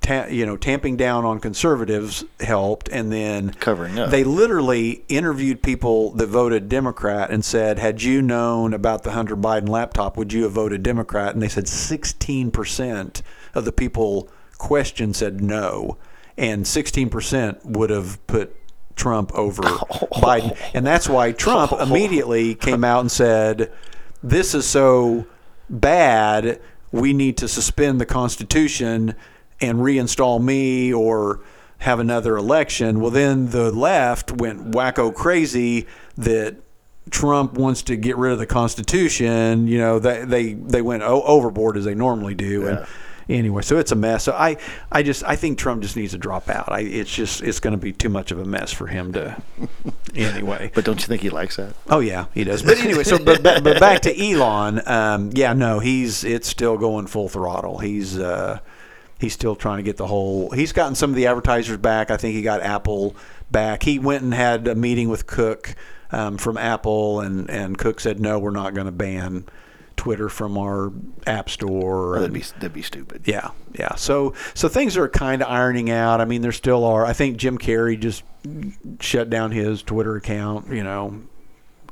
ta- you know, tamping down on conservatives helped, and then Covering up. They literally interviewed people that voted Democrat and said, "Had you known about the Hunter Biden laptop, would you have voted Democrat?" And they said 16 percent of the people questioned said no, and 16 percent would have put Trump over oh. Biden, and that's why Trump oh. immediately came out and said, "This is so bad. We need to suspend the Constitution and reinstall me or." Have another election. Well, then the left went wacko crazy that Trump wants to get rid of the Constitution. You know, they they, they went o- overboard as they normally do. And anyway, so it's a mess. So I I just I think Trump just needs to drop out. I, it's just it's going to be too much of a mess for him to. anyway, But don't you think he likes that? Oh yeah, he does. But anyway, so but, but, but back to Elon. Um, yeah, no, he's it's still going full throttle. He's uh, he's still trying to get the whole. He's gotten some of the advertisers back. I think he got Apple back. He went and had a meeting with Cook um, from Apple, and and Cook said no, we're not going to ban Twitter from our app store. That'd be that'd be stupid. yeah, yeah. So so things are kind of ironing out. I mean, there still are. I think Jim Carrey just shut down his Twitter account. You know,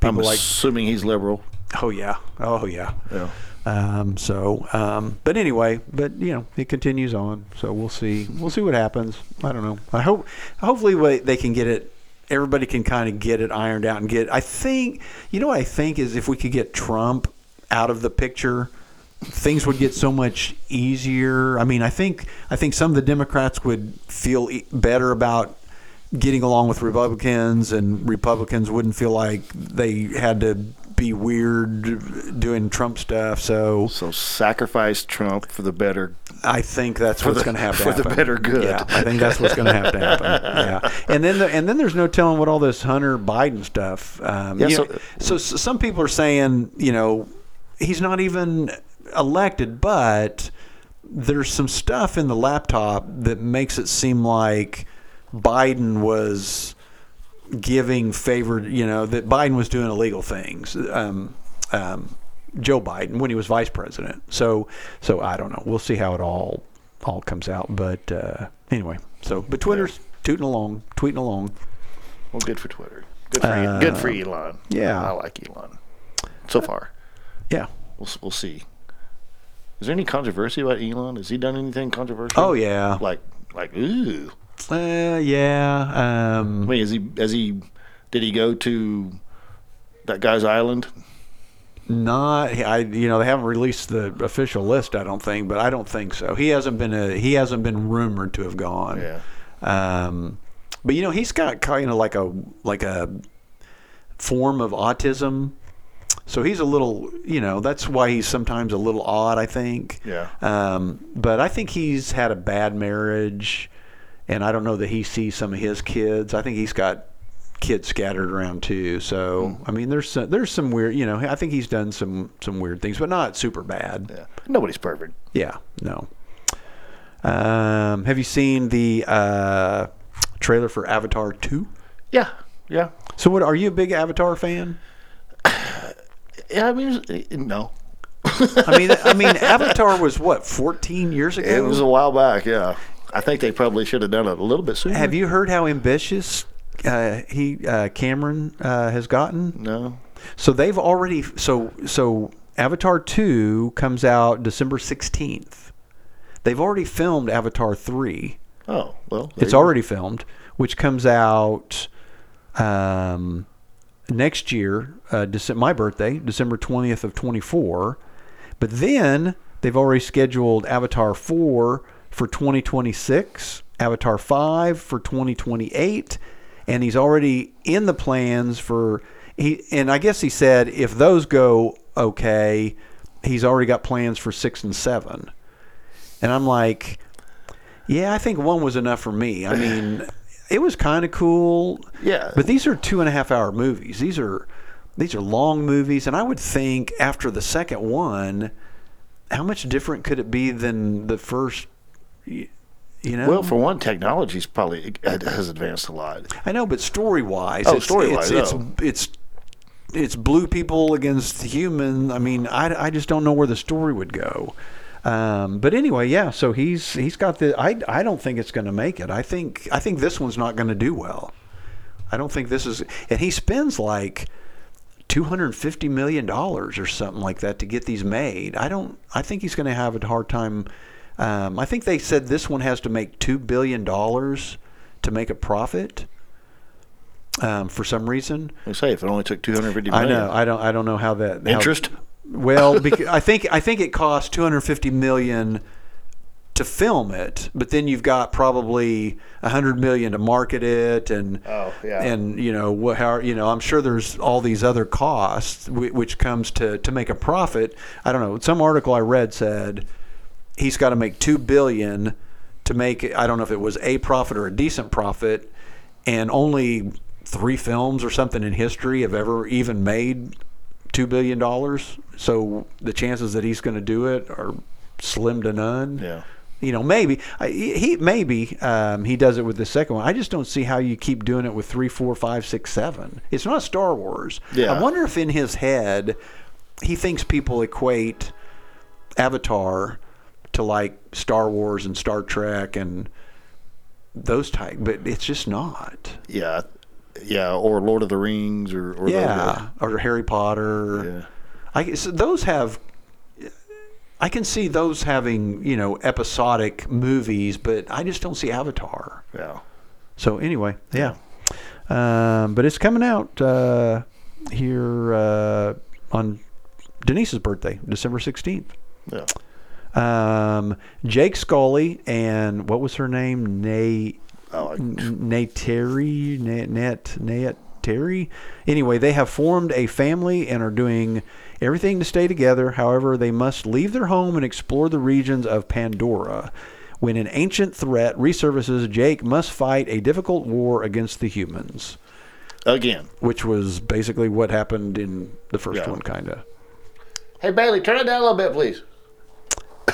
I'm like assuming he's liberal. Oh yeah. Oh yeah. Yeah. Um, so, um, but anyway, but you know, it continues on. So we'll see. We'll see what happens. I don't know. I hope, hopefully, they can get it. Everybody can kind of get it ironed out and get. I think, you know, what I think is if we could get Trump out of the picture, things would get so much easier. I mean, I think, I think some of the Democrats would feel better about getting along with Republicans, and Republicans wouldn't feel like they had to be weird doing Trump stuff. So So sacrifice Trump for the better. I think that's what's going to happen for the better good. Yeah, I think that's what's going to have to happen. Yeah, and then the, and then there's no telling what all this Hunter Biden stuff. Um, Yeah, so- know, so, some people are saying, you know, he's not even elected, but there's some stuff in the laptop that makes it seem like Biden was giving favored, you know, that Biden was doing illegal things. Um, um, Joe Biden when he was vice president. So, so I don't know. We'll see how it all all comes out. But uh, anyway, so but Twitter's tooting along, tweeting along. Well, good for Twitter. Good for good for Elon. Uh, yeah. I like Elon. So far. Yeah. We'll we'll see. Is there any controversy about Elon? Has he done anything controversial? Oh yeah. Like like ooh. Uh, yeah. I Um, mean, is he has he did he go to that guy's island? not. I. You know, they haven't released the official list. I don't think, but I don't think so. He hasn't been a. He hasn't been rumored to have gone. Yeah. Um, but you know, he's got kind of like a like a form of autism. So he's a little, you know, that's why he's sometimes a little odd, I think. Yeah. Um, but I think he's had a bad marriage, and I don't know that he sees some of his kids. I think he's got kids scattered around too. So I mean, there's some, there's some weird, you know, I think he's done some some weird things, but not super bad. Yeah. Nobody's perfect. Yeah, no. Um, have you seen the uh, trailer for Avatar two? Yeah. Yeah. So, what are you a big Avatar fan? Yeah. I mean, no. I mean, I mean, Avatar was what 14 years ago. It was a while back. Yeah. I think they probably should have done it a little bit sooner. Have you heard how ambitious uh, he uh, Cameron uh, has gotten? No. So they've already so so Avatar two comes out December 16th. They've already filmed Avatar three. Oh well. It's you go. already filmed, which comes out um, next year, uh, my birthday, December 20th of 24. But then they've already scheduled Avatar 4 for 2026, Avatar 5 for 2028, and he's already in the plans for he and I guess he said if those go okay, he's already got plans for 6 and 7. And I'm like, yeah, I think one was enough for me. I mean, it was kind of cool. Yeah. But these are two and a half hour movies. These are these are long movies, and I would think after the second one, how much different could it be than the first? You know. Well, for one, technology's probably has advanced a lot. I know, but story wise, Oh, it's, story-wise, it's, oh. it's it's it's blue people against human. I mean, I, I just don't know where the story would go. Um, but anyway, yeah. So he's he's got the. I I don't think it's going to make it. I think I think this one's not going to do well. I don't think this is. And he spends like two hundred fifty million dollars or something like that to get these made. I don't. I think he's going to have a hard time. Um, I think they said this one has to make two billion dollars to make a profit. Um, for some reason, I say if it only took two hundred fifty I know. I don't. I don't know how that how- Interest? Well, because I think I think it hundred fifty million to film it, but then you've got probably a hundred million to market it, and Oh, yeah. and you know? How you know? I'm sure there's all these other costs which comes to to make a profit. I don't know. Some article I read said he's got to make two billion to make. I don't know if it was a profit or a decent profit, and only three films or something in history have ever even made two billion dollars. So the chances that he's going to do it are slim to none. Yeah. You know, maybe he maybe um, he does it with the second one. I just don't see how you keep doing it with three, four, five, six, seven. It's not Star Wars. Yeah. I wonder if in his head he thinks people equate Avatar to like Star Wars and Star Trek and those type, but it's just not. Yeah. Yeah. Or Lord of the Rings or, or those Yeah, or Harry Potter. Yeah. I so those have. I can see those having you know episodic movies, but I just don't see Avatar. Yeah. So anyway, yeah. Um, but it's coming out uh, here uh, on Denise's birthday, December sixteenth. Yeah. Um, Jake Scully and what was her name? Nay. Oh, I- Nateri, Nat, Nat, Nat Terry. Anyway, they have formed a family and are doing everything to stay together. However, they must leave their home and explore the regions of Pandora. When an ancient threat resurfaces, Jake must fight a difficult war against the humans, Again. which was basically what happened in the first Yeah. one, kind of. Hey Bailey, turn it down a little bit, please.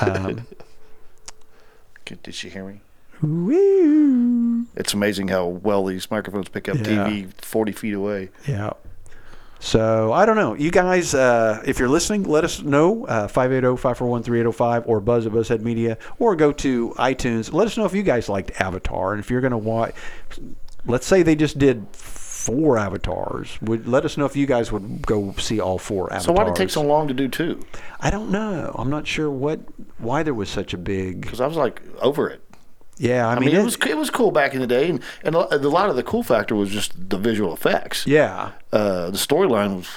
Um, Did did she hear me? Woo. It's amazing how well these microphones pick up Yeah. TV forty feet away. Yeah. So I don't know. You guys, uh, if you're listening, let us know. uh, 580-541-3805 or buzz at Buzzhead Media or go to iTunes. Let us know if you guys liked Avatar and if you're going to watch. Let's say they just did four avatars. Would let us know if you guys would go see all four avatars. So why did it take so long to do two? I don't know. I'm not sure what why there was such a big. Because I was like over it. Yeah, I, I mean, mean, it was it was cool back in the day, and, and a lot of the cool factor was just the visual effects. Yeah. Uh, the storyline was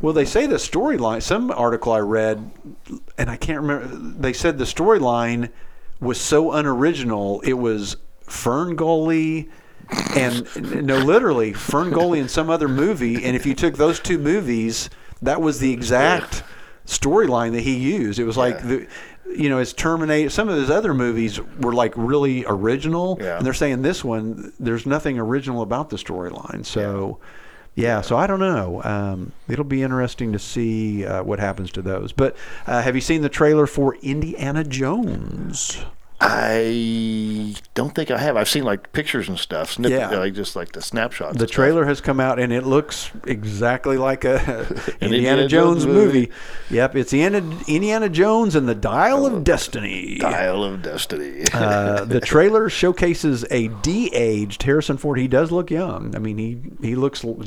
Well, they say the storyline. Some article I read, and I can't remember. They said the storyline was so unoriginal. It was Fern Gully, and no, literally Fern Gully and some other movie. And if you took those two movies, that was the exact storyline that he used. It was like Yeah. the. You know, his Terminator. Some of his other movies were like really original, Yeah. and they're saying this one, there's nothing original about the storyline. So, yeah, so I don't know. Um, it'll be interesting to see uh, what happens to those. But uh, have you seen the trailer for Indiana Jones? I don't think I have. I've seen like pictures and stuff, snip, Yeah. like just like the snapshots. The trailer has come out and it looks exactly like a Indiana, Indiana Jones, movie. movie. Yep, it's Indiana, Indiana Jones and the Dial of Destiny. Dial of Destiny. Uh, the trailer showcases a de-aged Harrison Ford. He does look young. I mean, he he looks l-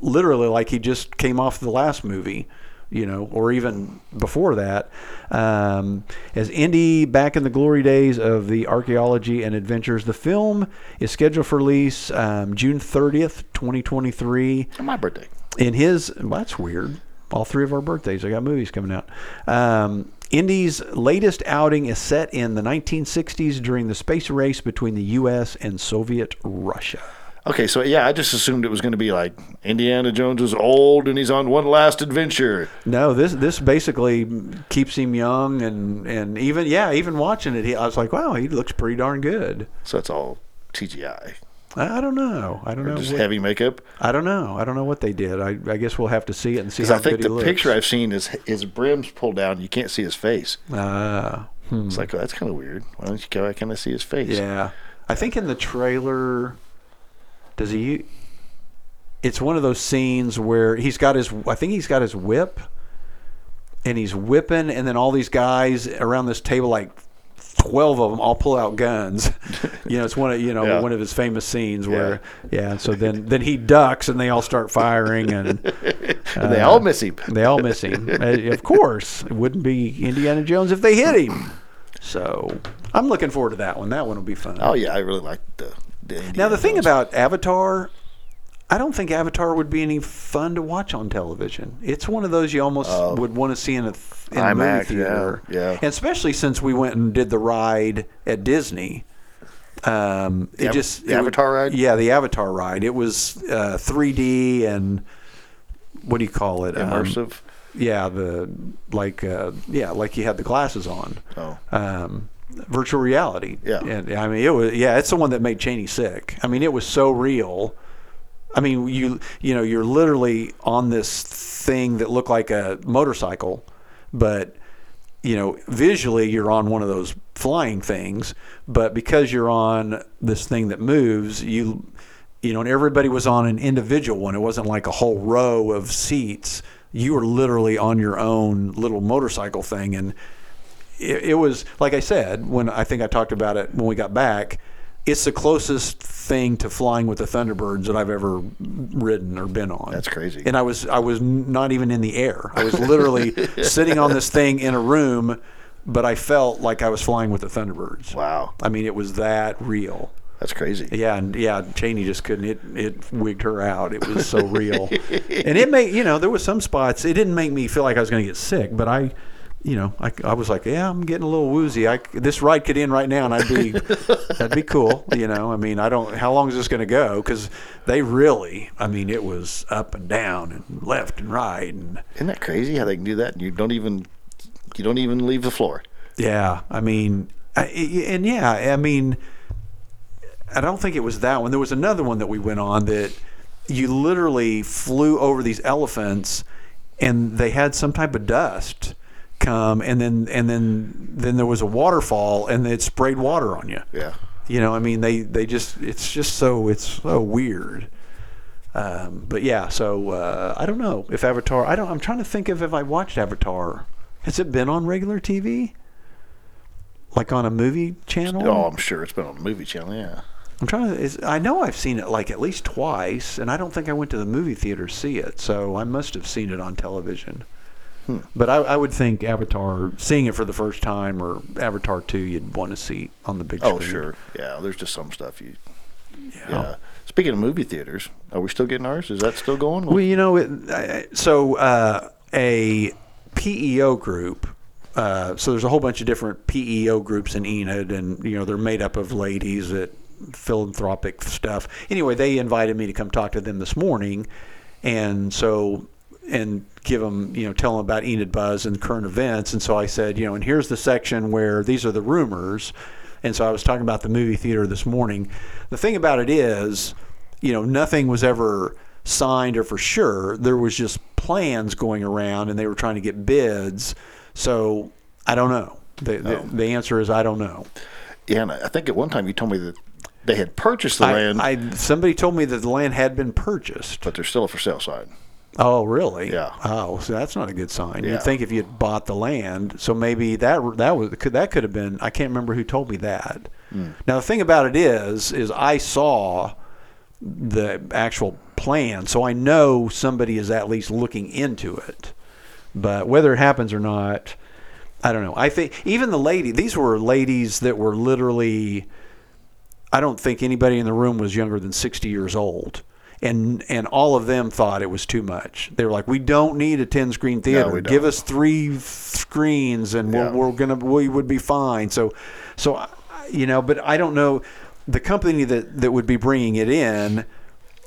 literally like he just came off the last movie, you know, or even before that. Um, as Indy back in the glory days of the archaeology and adventures, the film is scheduled for release um, June thirtieth, twenty twenty three My birthday. in his well, that's weird all three of our birthdays i got movies coming out um, indy's latest outing is set in the 1960s during the space race between the us and soviet russia Okay, so yeah, I just assumed it was going to be like Indiana Jones is old and he's on one last adventure. no this this basically keeps him young and and even yeah even watching it he, i was like wow he looks pretty darn good So it's all CGI. i, I don't know i don't Or know just what- heavy makeup. i don't know i don't know what they did i, I guess we'll have to see it and see Because how I think the picture I've seen is his brim's pulled down. You can't see his face. uh, hmm. It's like, oh, that's kind of weird. Why don't you go back and see his face? Yeah, I think in the trailer, does he? It's one of those scenes where he's got his. I think he's got his whip, and he's whipping, and then all these guys around this table, like twelve of them, all pull out guns. you know, it's one of you know Yeah. one of his famous scenes where yeah. and so then then he ducks, and they all start firing, and And they all miss him. they all miss him. Uh, of course, it wouldn't be Indiana Jones if they hit him. So I'm looking forward to that one. That one will be fun. Oh yeah, I really like the. Now the thing Jones. about Avatar, I don't think Avatar would be any fun to watch on television. It's one of those you almost would want to see in a, th- in a. Movie theater. yeah, yeah. And especially since we went and did the ride at Disney. Um, it Av- just the it would- Avatar ride? Yeah, the Avatar ride. It was uh, 3D and what do you call it? Um, immersive. yeah, the like uh, yeah, like you had the glasses on. Oh. Um, virtual reality. Yeah. And I mean it was yeah, it's the one that made Cheney sick. I mean it was so real. I mean you you know, you're literally on this thing that looked like a motorcycle, but you know, visually you're on one of those flying things, but because you're on this thing that moves, you you know, and everybody was on an individual one. It wasn't like a whole row of seats. You were literally on your own little motorcycle thing and it, it was like I said when I think I talked about it when we got back. It's the closest thing to flying with the Thunderbirds that I've ever ridden or been on. That's crazy. And I was I was not even in the air. I was literally sitting on this thing in a room, but I felt like I was flying with the Thunderbirds. Wow, I mean, it was that real. that's crazy. Yeah, and yeah, Cheney just couldn't. It it wigged her out. It was so real, and it made you know there was some spots. It didn't make me feel like I was going to get sick, but I, you know, I, I was like, yeah, I'm getting a little woozy. I this ride could end right now, and I'd be that'd be cool. You know, I mean, I don't. How long is this going to go? Because they really, I mean, it was up and down and left and right, and Isn't that crazy how they can do that? And you don't even you don't even leave the floor. Yeah, I mean, I, and yeah, I mean, I don't think it was that one. There was another one that we went on that you literally flew over these elephants, and they had some type of dust come, and then and then then there was a waterfall, and it sprayed water on you. Yeah. You know, I mean, they they just it's just so it's so weird. Um, but yeah, so uh, I don't know if Avatar. I don't. I'm trying to think of if I watched Avatar. Has it been on regular TV? Like on a movie channel? Oh, I'm sure it's been on the movie channel. Yeah. I'm trying to. Is, I know I've seen it like at least twice, and I don't think I went to the movie theater to see it. So I must have seen it on television. Hmm. But I, I would think Avatar, seeing it for the first time, or Avatar two, you'd want to see on the big screen. Oh, sure. Yeah, there's just some stuff you. Yeah. Yeah. Speaking of movie theaters, are we still getting ours? Is that still going? Well, you know, it, I- so uh, a PEO group. Uh, so there's a whole bunch of different PEO groups in Enid, and you know they're made up of ladies that philanthropic stuff. Anyway, they invited me to come talk to them this morning, and so and give them you know tell them about Enid Buzz and current events. And so I said, you know, and here's the section where these are the rumors. And so I was talking about the movie theater this morning. The thing about it is, you know, nothing was ever signed or for sure. There was just plans going around, and they were trying to get bids. So I don't know. The, the, oh. the answer is I don't know. yeah, and I think at one time you told me that they had purchased the I, land, I somebody told me that the land had been purchased. but there's still a for sale sign. Oh, really? Yeah. Oh, so that's not a good sign. Yeah. You'd think if you had bought the land, so maybe that that was could that could have been. I can't remember who told me that. Hmm. Now the thing about it is, is I saw the actual plan, so I know somebody is at least looking into it. But whether it happens or not, I don't know. I think even the lady, these were ladies that were literally. I don't think anybody in the room was younger than 60 years old. And and all of them thought it was too much. They were like, "We don't need a 10 screen theater. don't. Give us 3 screens and Yeah. we're, we're to we would be fine." So so uh, you know, but I don't know the company that that would be bringing it in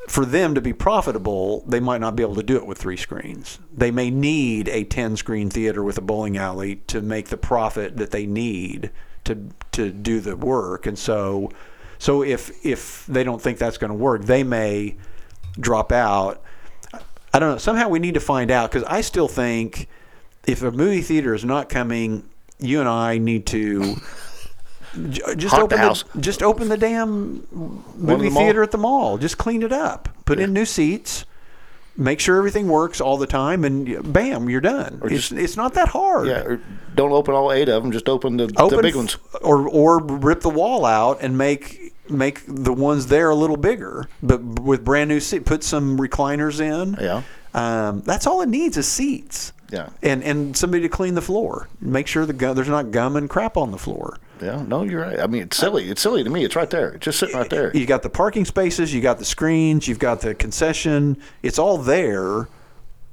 for them to be profitable, they might not be able to do it with three screens. They may need a 10 screen theater with a bowling alley to make the profit that they need to to do the work. And so so if if they don't think that's going to work, they may drop out. I don't know. Somehow we need to find out because I still think if a movie theater is not coming, you and I need to j- uh, just the open house. just open the damn movie the theater at the mall. Just clean it up. Put in new seats. Make sure everything works all the time, and bam, you're done. Or It's, just- it's not that hard. Yeah, or don't open all eight of them. Just open the, Open the big ones. or or rip the wall out and make make the ones there a little bigger, but with brand new seat. Put some recliners in. Yeah. Um, that's all it needs is seats. Yeah. And and somebody to clean the floor. Make sure the gum, there's not gum and crap on the floor. Yeah, no, you're right. I mean, it's silly. It's silly to me. It's right there. It's just sitting right there. You got the parking spaces, you got the screens, you've got the concession. It's all there.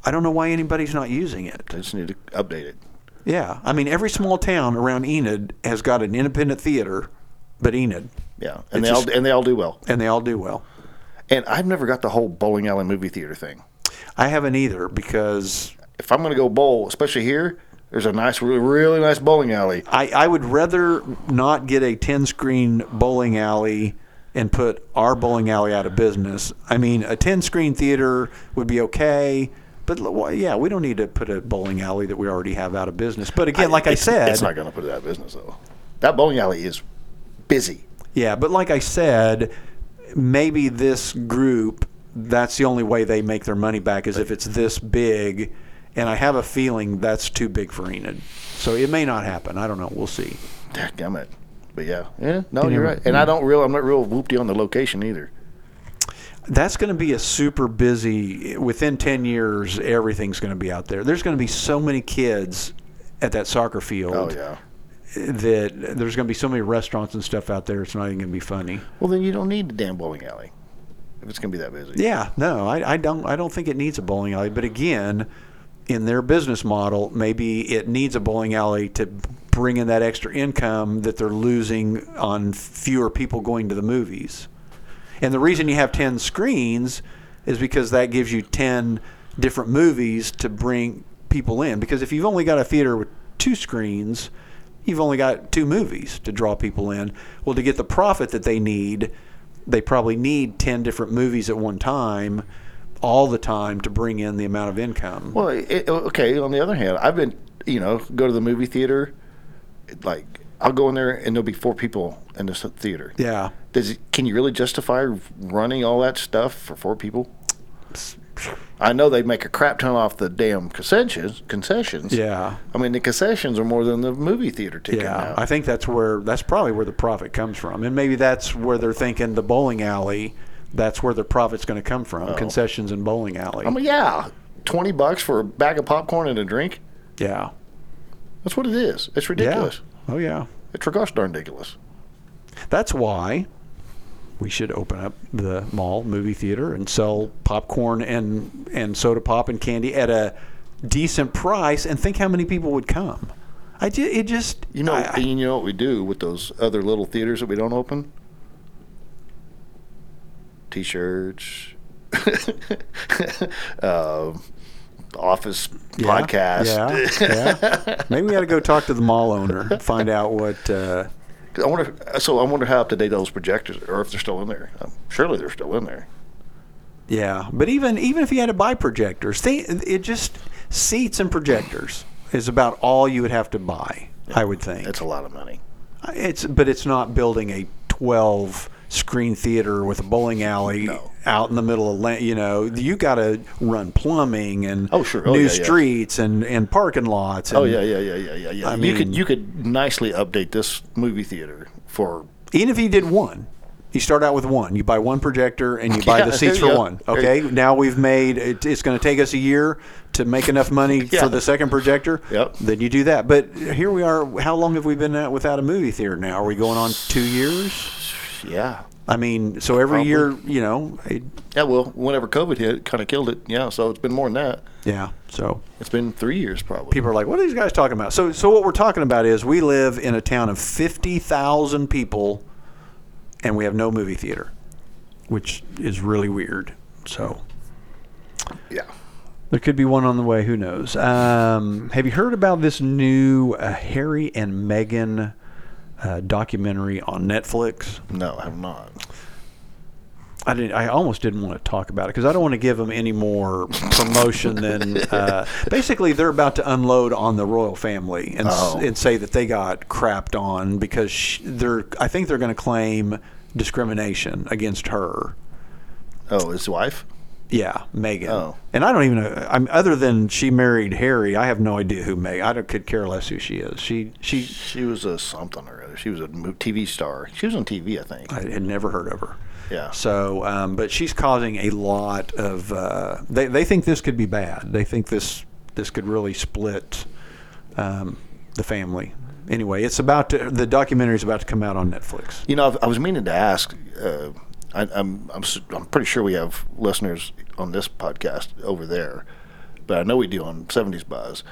I don't know why anybody's not using it. They just need to update it. Yeah, I mean every small town around Enid has got an independent theater, but Enid, Yeah, and It's they all and they all do well. and they all do well. And I've never got the whole bowling alley movie theater thing. I haven't either because If I'm going to go bowl, especially here, there's a nice, really, really nice bowling alley. I, I would rather not get a 10 screen bowling alley and put our bowling alley out of business. I mean, a 10 screen theater would be okay, but well, yeah, we don't need to put a bowling alley that we already have out of business. But again, like I It's- said, it's not going to put it out of business though. That bowling alley is busy. Yeah, but like I said, maybe this group, that's the only way they make their money back is if it's this big. And I have a feeling that's too big for Enid. So it may not happen. I don't know. We'll see. Damn it. But yeah, yeah, no, You you're right. And I don't real, I'm not real whoopty on the location either. That's going to be a super busy. Within ten years, everything's going to be out there. There's going to be so many kids at that soccer field Oh yeah. That there's going to be so many restaurants and stuff out there. It's not even going to be funny. Well, then you don't need the damn bowling alley if it's going to be that busy. Yeah, no, I, I don't. I don't think it needs a bowling alley. But again, in their business model, maybe it needs a bowling alley to bring in that extra income that they're losing on fewer people going to the movies. And the reason you have 10 screens is because that gives you 10 different movies to bring people in. Because if you've only got a theater with two screens, you've only got two movies to draw people in. Well, to get the profit that they need, they probably need 10 different movies at one time, all the time, to bring in the amount of income. Well, it, okay. On the other hand, I've been, you know, go to the movie theater. Like, I'll go in there and there'll be four people in the theater. yeah. Does it, can you really justify running all that stuff for four people? I know they make a crap ton off the damn concessions. Concessions. Yeah. I mean, the concessions are more than the movie theater ticket Yeah, now. I think that's where that's probably where the profit comes from, and maybe that's where they're thinking the bowling alley. That's where the profit's going to come from, oh. concessions and bowling alley. I mean, yeah, twenty bucks for a bag of popcorn and a drink. yeah, That's what it is. It's ridiculous. yeah, oh yeah. It's gosh darn ridiculous. That's why we should open up the mall movie theater and sell popcorn and and soda pop and candy at a decent price, and think how many people would come. I ju- it just You know, I- you know what we do with those other little theaters that we don't open? T-shirts, uh, office Yeah, podcast. Yeah, yeah. Maybe we got to go talk to the mall owner, find out what. Uh, I wonder. So I wonder how up to date those projectors, or if they're still in there. Um, surely they're still in there. yeah, but even even if you had to buy projectors, they it just seats and projectors is about all you would have to buy. I would think It's a lot of money. it's, but it's not building a twelve screen theater with a bowling alley No. out in the middle of la- you know you got to run plumbing and Oh, sure. Oh, new yeah, yeah. streets and and parking lots. Oh, and Oh yeah, yeah, yeah, yeah, yeah, yeah. I you could you could nicely update this movie theater for even if you did one you start out with one you buy one projector and you buy Yeah, the seats for go. one okay now we've made it, it's going to take us a year to make enough money Yeah. for the second projector Yep. then you do that but here we are how long have we been without a movie theater now are we going on two years yeah. i mean so every Probably. year you know it, Yeah, well, whenever COVID hit, it kind of killed it. Yeah, so it's been more than that. yeah so It's been three years probably. people are like what are these guys talking about so so what we're talking about is we live in a town of 50,000 people and we have no movie theater which is really weird so yeah. There could be one on the way. Who knows? Um, have you heard about this new uh, Harry and Meghan uh, documentary on Netflix? No, I have not. I didn't. I almost didn't want to talk about it because I don't want to give them any more promotion than. Uh, basically, they're about to unload on the royal family and s Oh. and say that they got crapped on because sh- they're. I think they're going to claim discrimination against her. Oh, his wife? Yeah, Meghan. Oh. And I don't even know. I'm other than she married Harry. I have no idea who Meghan. I don't, could care less who she is. She she. She was a something or other. She was a TV star. She was on TV, I think. I had never heard of her. Yeah. So, um, but she's causing a lot of. Uh, they they think this could be bad. They think this this could really split um, the family. Anyway, it's about to, the documentary is about to come out on Netflix. You know, I was meaning to ask. Uh, I, I'm I'm s- I'm pretty sure we have listeners on this podcast over there, but I know we do on 70s Buzz.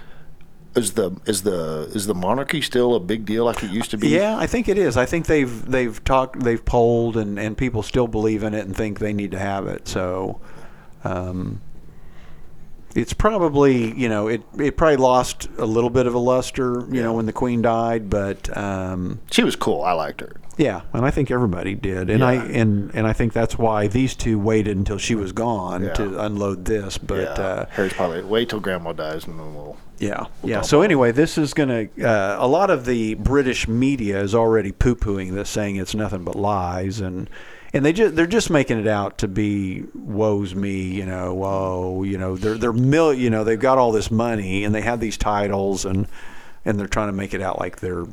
Is the is the is the monarchy still a big deal like it used to be? Yeah, I think it is. I think they've they've talked, they've polled, and, and people still believe in it and think they need to have it. So, um, it's probably you know it it probably lost a little bit of a luster you know when the queen died, but um, She was cool. I liked her. yeah, and I think everybody did, and I and and I think that's why these two waited until she was gone Yeah. to unload this. But yeah. uh, Harry's probably wait till Grandma dies and then we'll. yeah, We'll yeah. So anyway, this is going to. Uh, a lot of the British media is already poo-pooing this, saying it's nothing but lies, and and they just they're just making it out to be woes me, you know, whoa, you know, they're they're mil, you know, they've got all this money and they have these titles and and they're trying to make it out like they're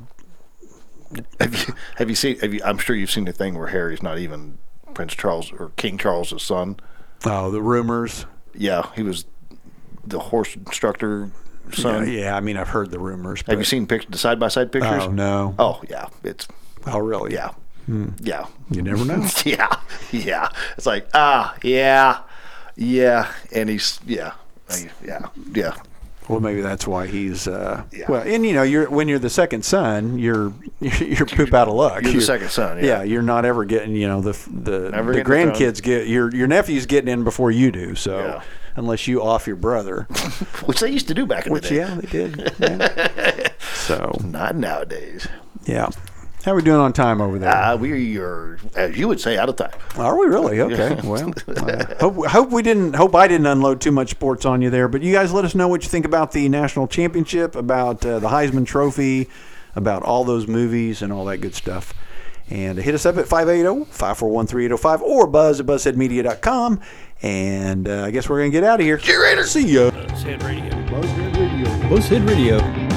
Have you have you seen? Have you, I'm sure you've seen the thing where Harry's not even Prince Charles or King Charles's son. oh the rumors. Yeah, he was the horse instructor son. Yeah, yeah, I mean I've heard the rumors. Have you seen pic- the side by side pictures? Oh no. Oh yeah, it's Oh really? yeah, yeah, You never know. yeah, yeah. It's like ah yeah, yeah, and he's yeah, yeah, yeah. Well, maybe that's why he's. Uh, Yeah. Well, and you know, you're when you're the second son, you're you're poop out of luck. You're the second son, yeah. you're not ever getting. You know, the the Never the getting the grandkids get your your nephew's getting in before you do. So Yeah. unless you off your brother, Which they used to do back in which the day. yeah, they did. Yeah. so Not nowadays. yeah, how are we doing on time over there? Uh, we are, as you would say, out of time. Are we really? Okay. Well, uh, hope, hope we didn't. Hope I didn't unload too much sports on you there. But you guys, let us know what you think about the national championship, about uh, the Heisman Trophy, about all those movies and all that good stuff. And hit us up at 580-541-3805 or buzz at buzzheadmedia.com. And uh, I guess we're going to get out of here. Curator. See ya. Buzzhead Radio. Buzzhead Radio. Buzzhead Radio.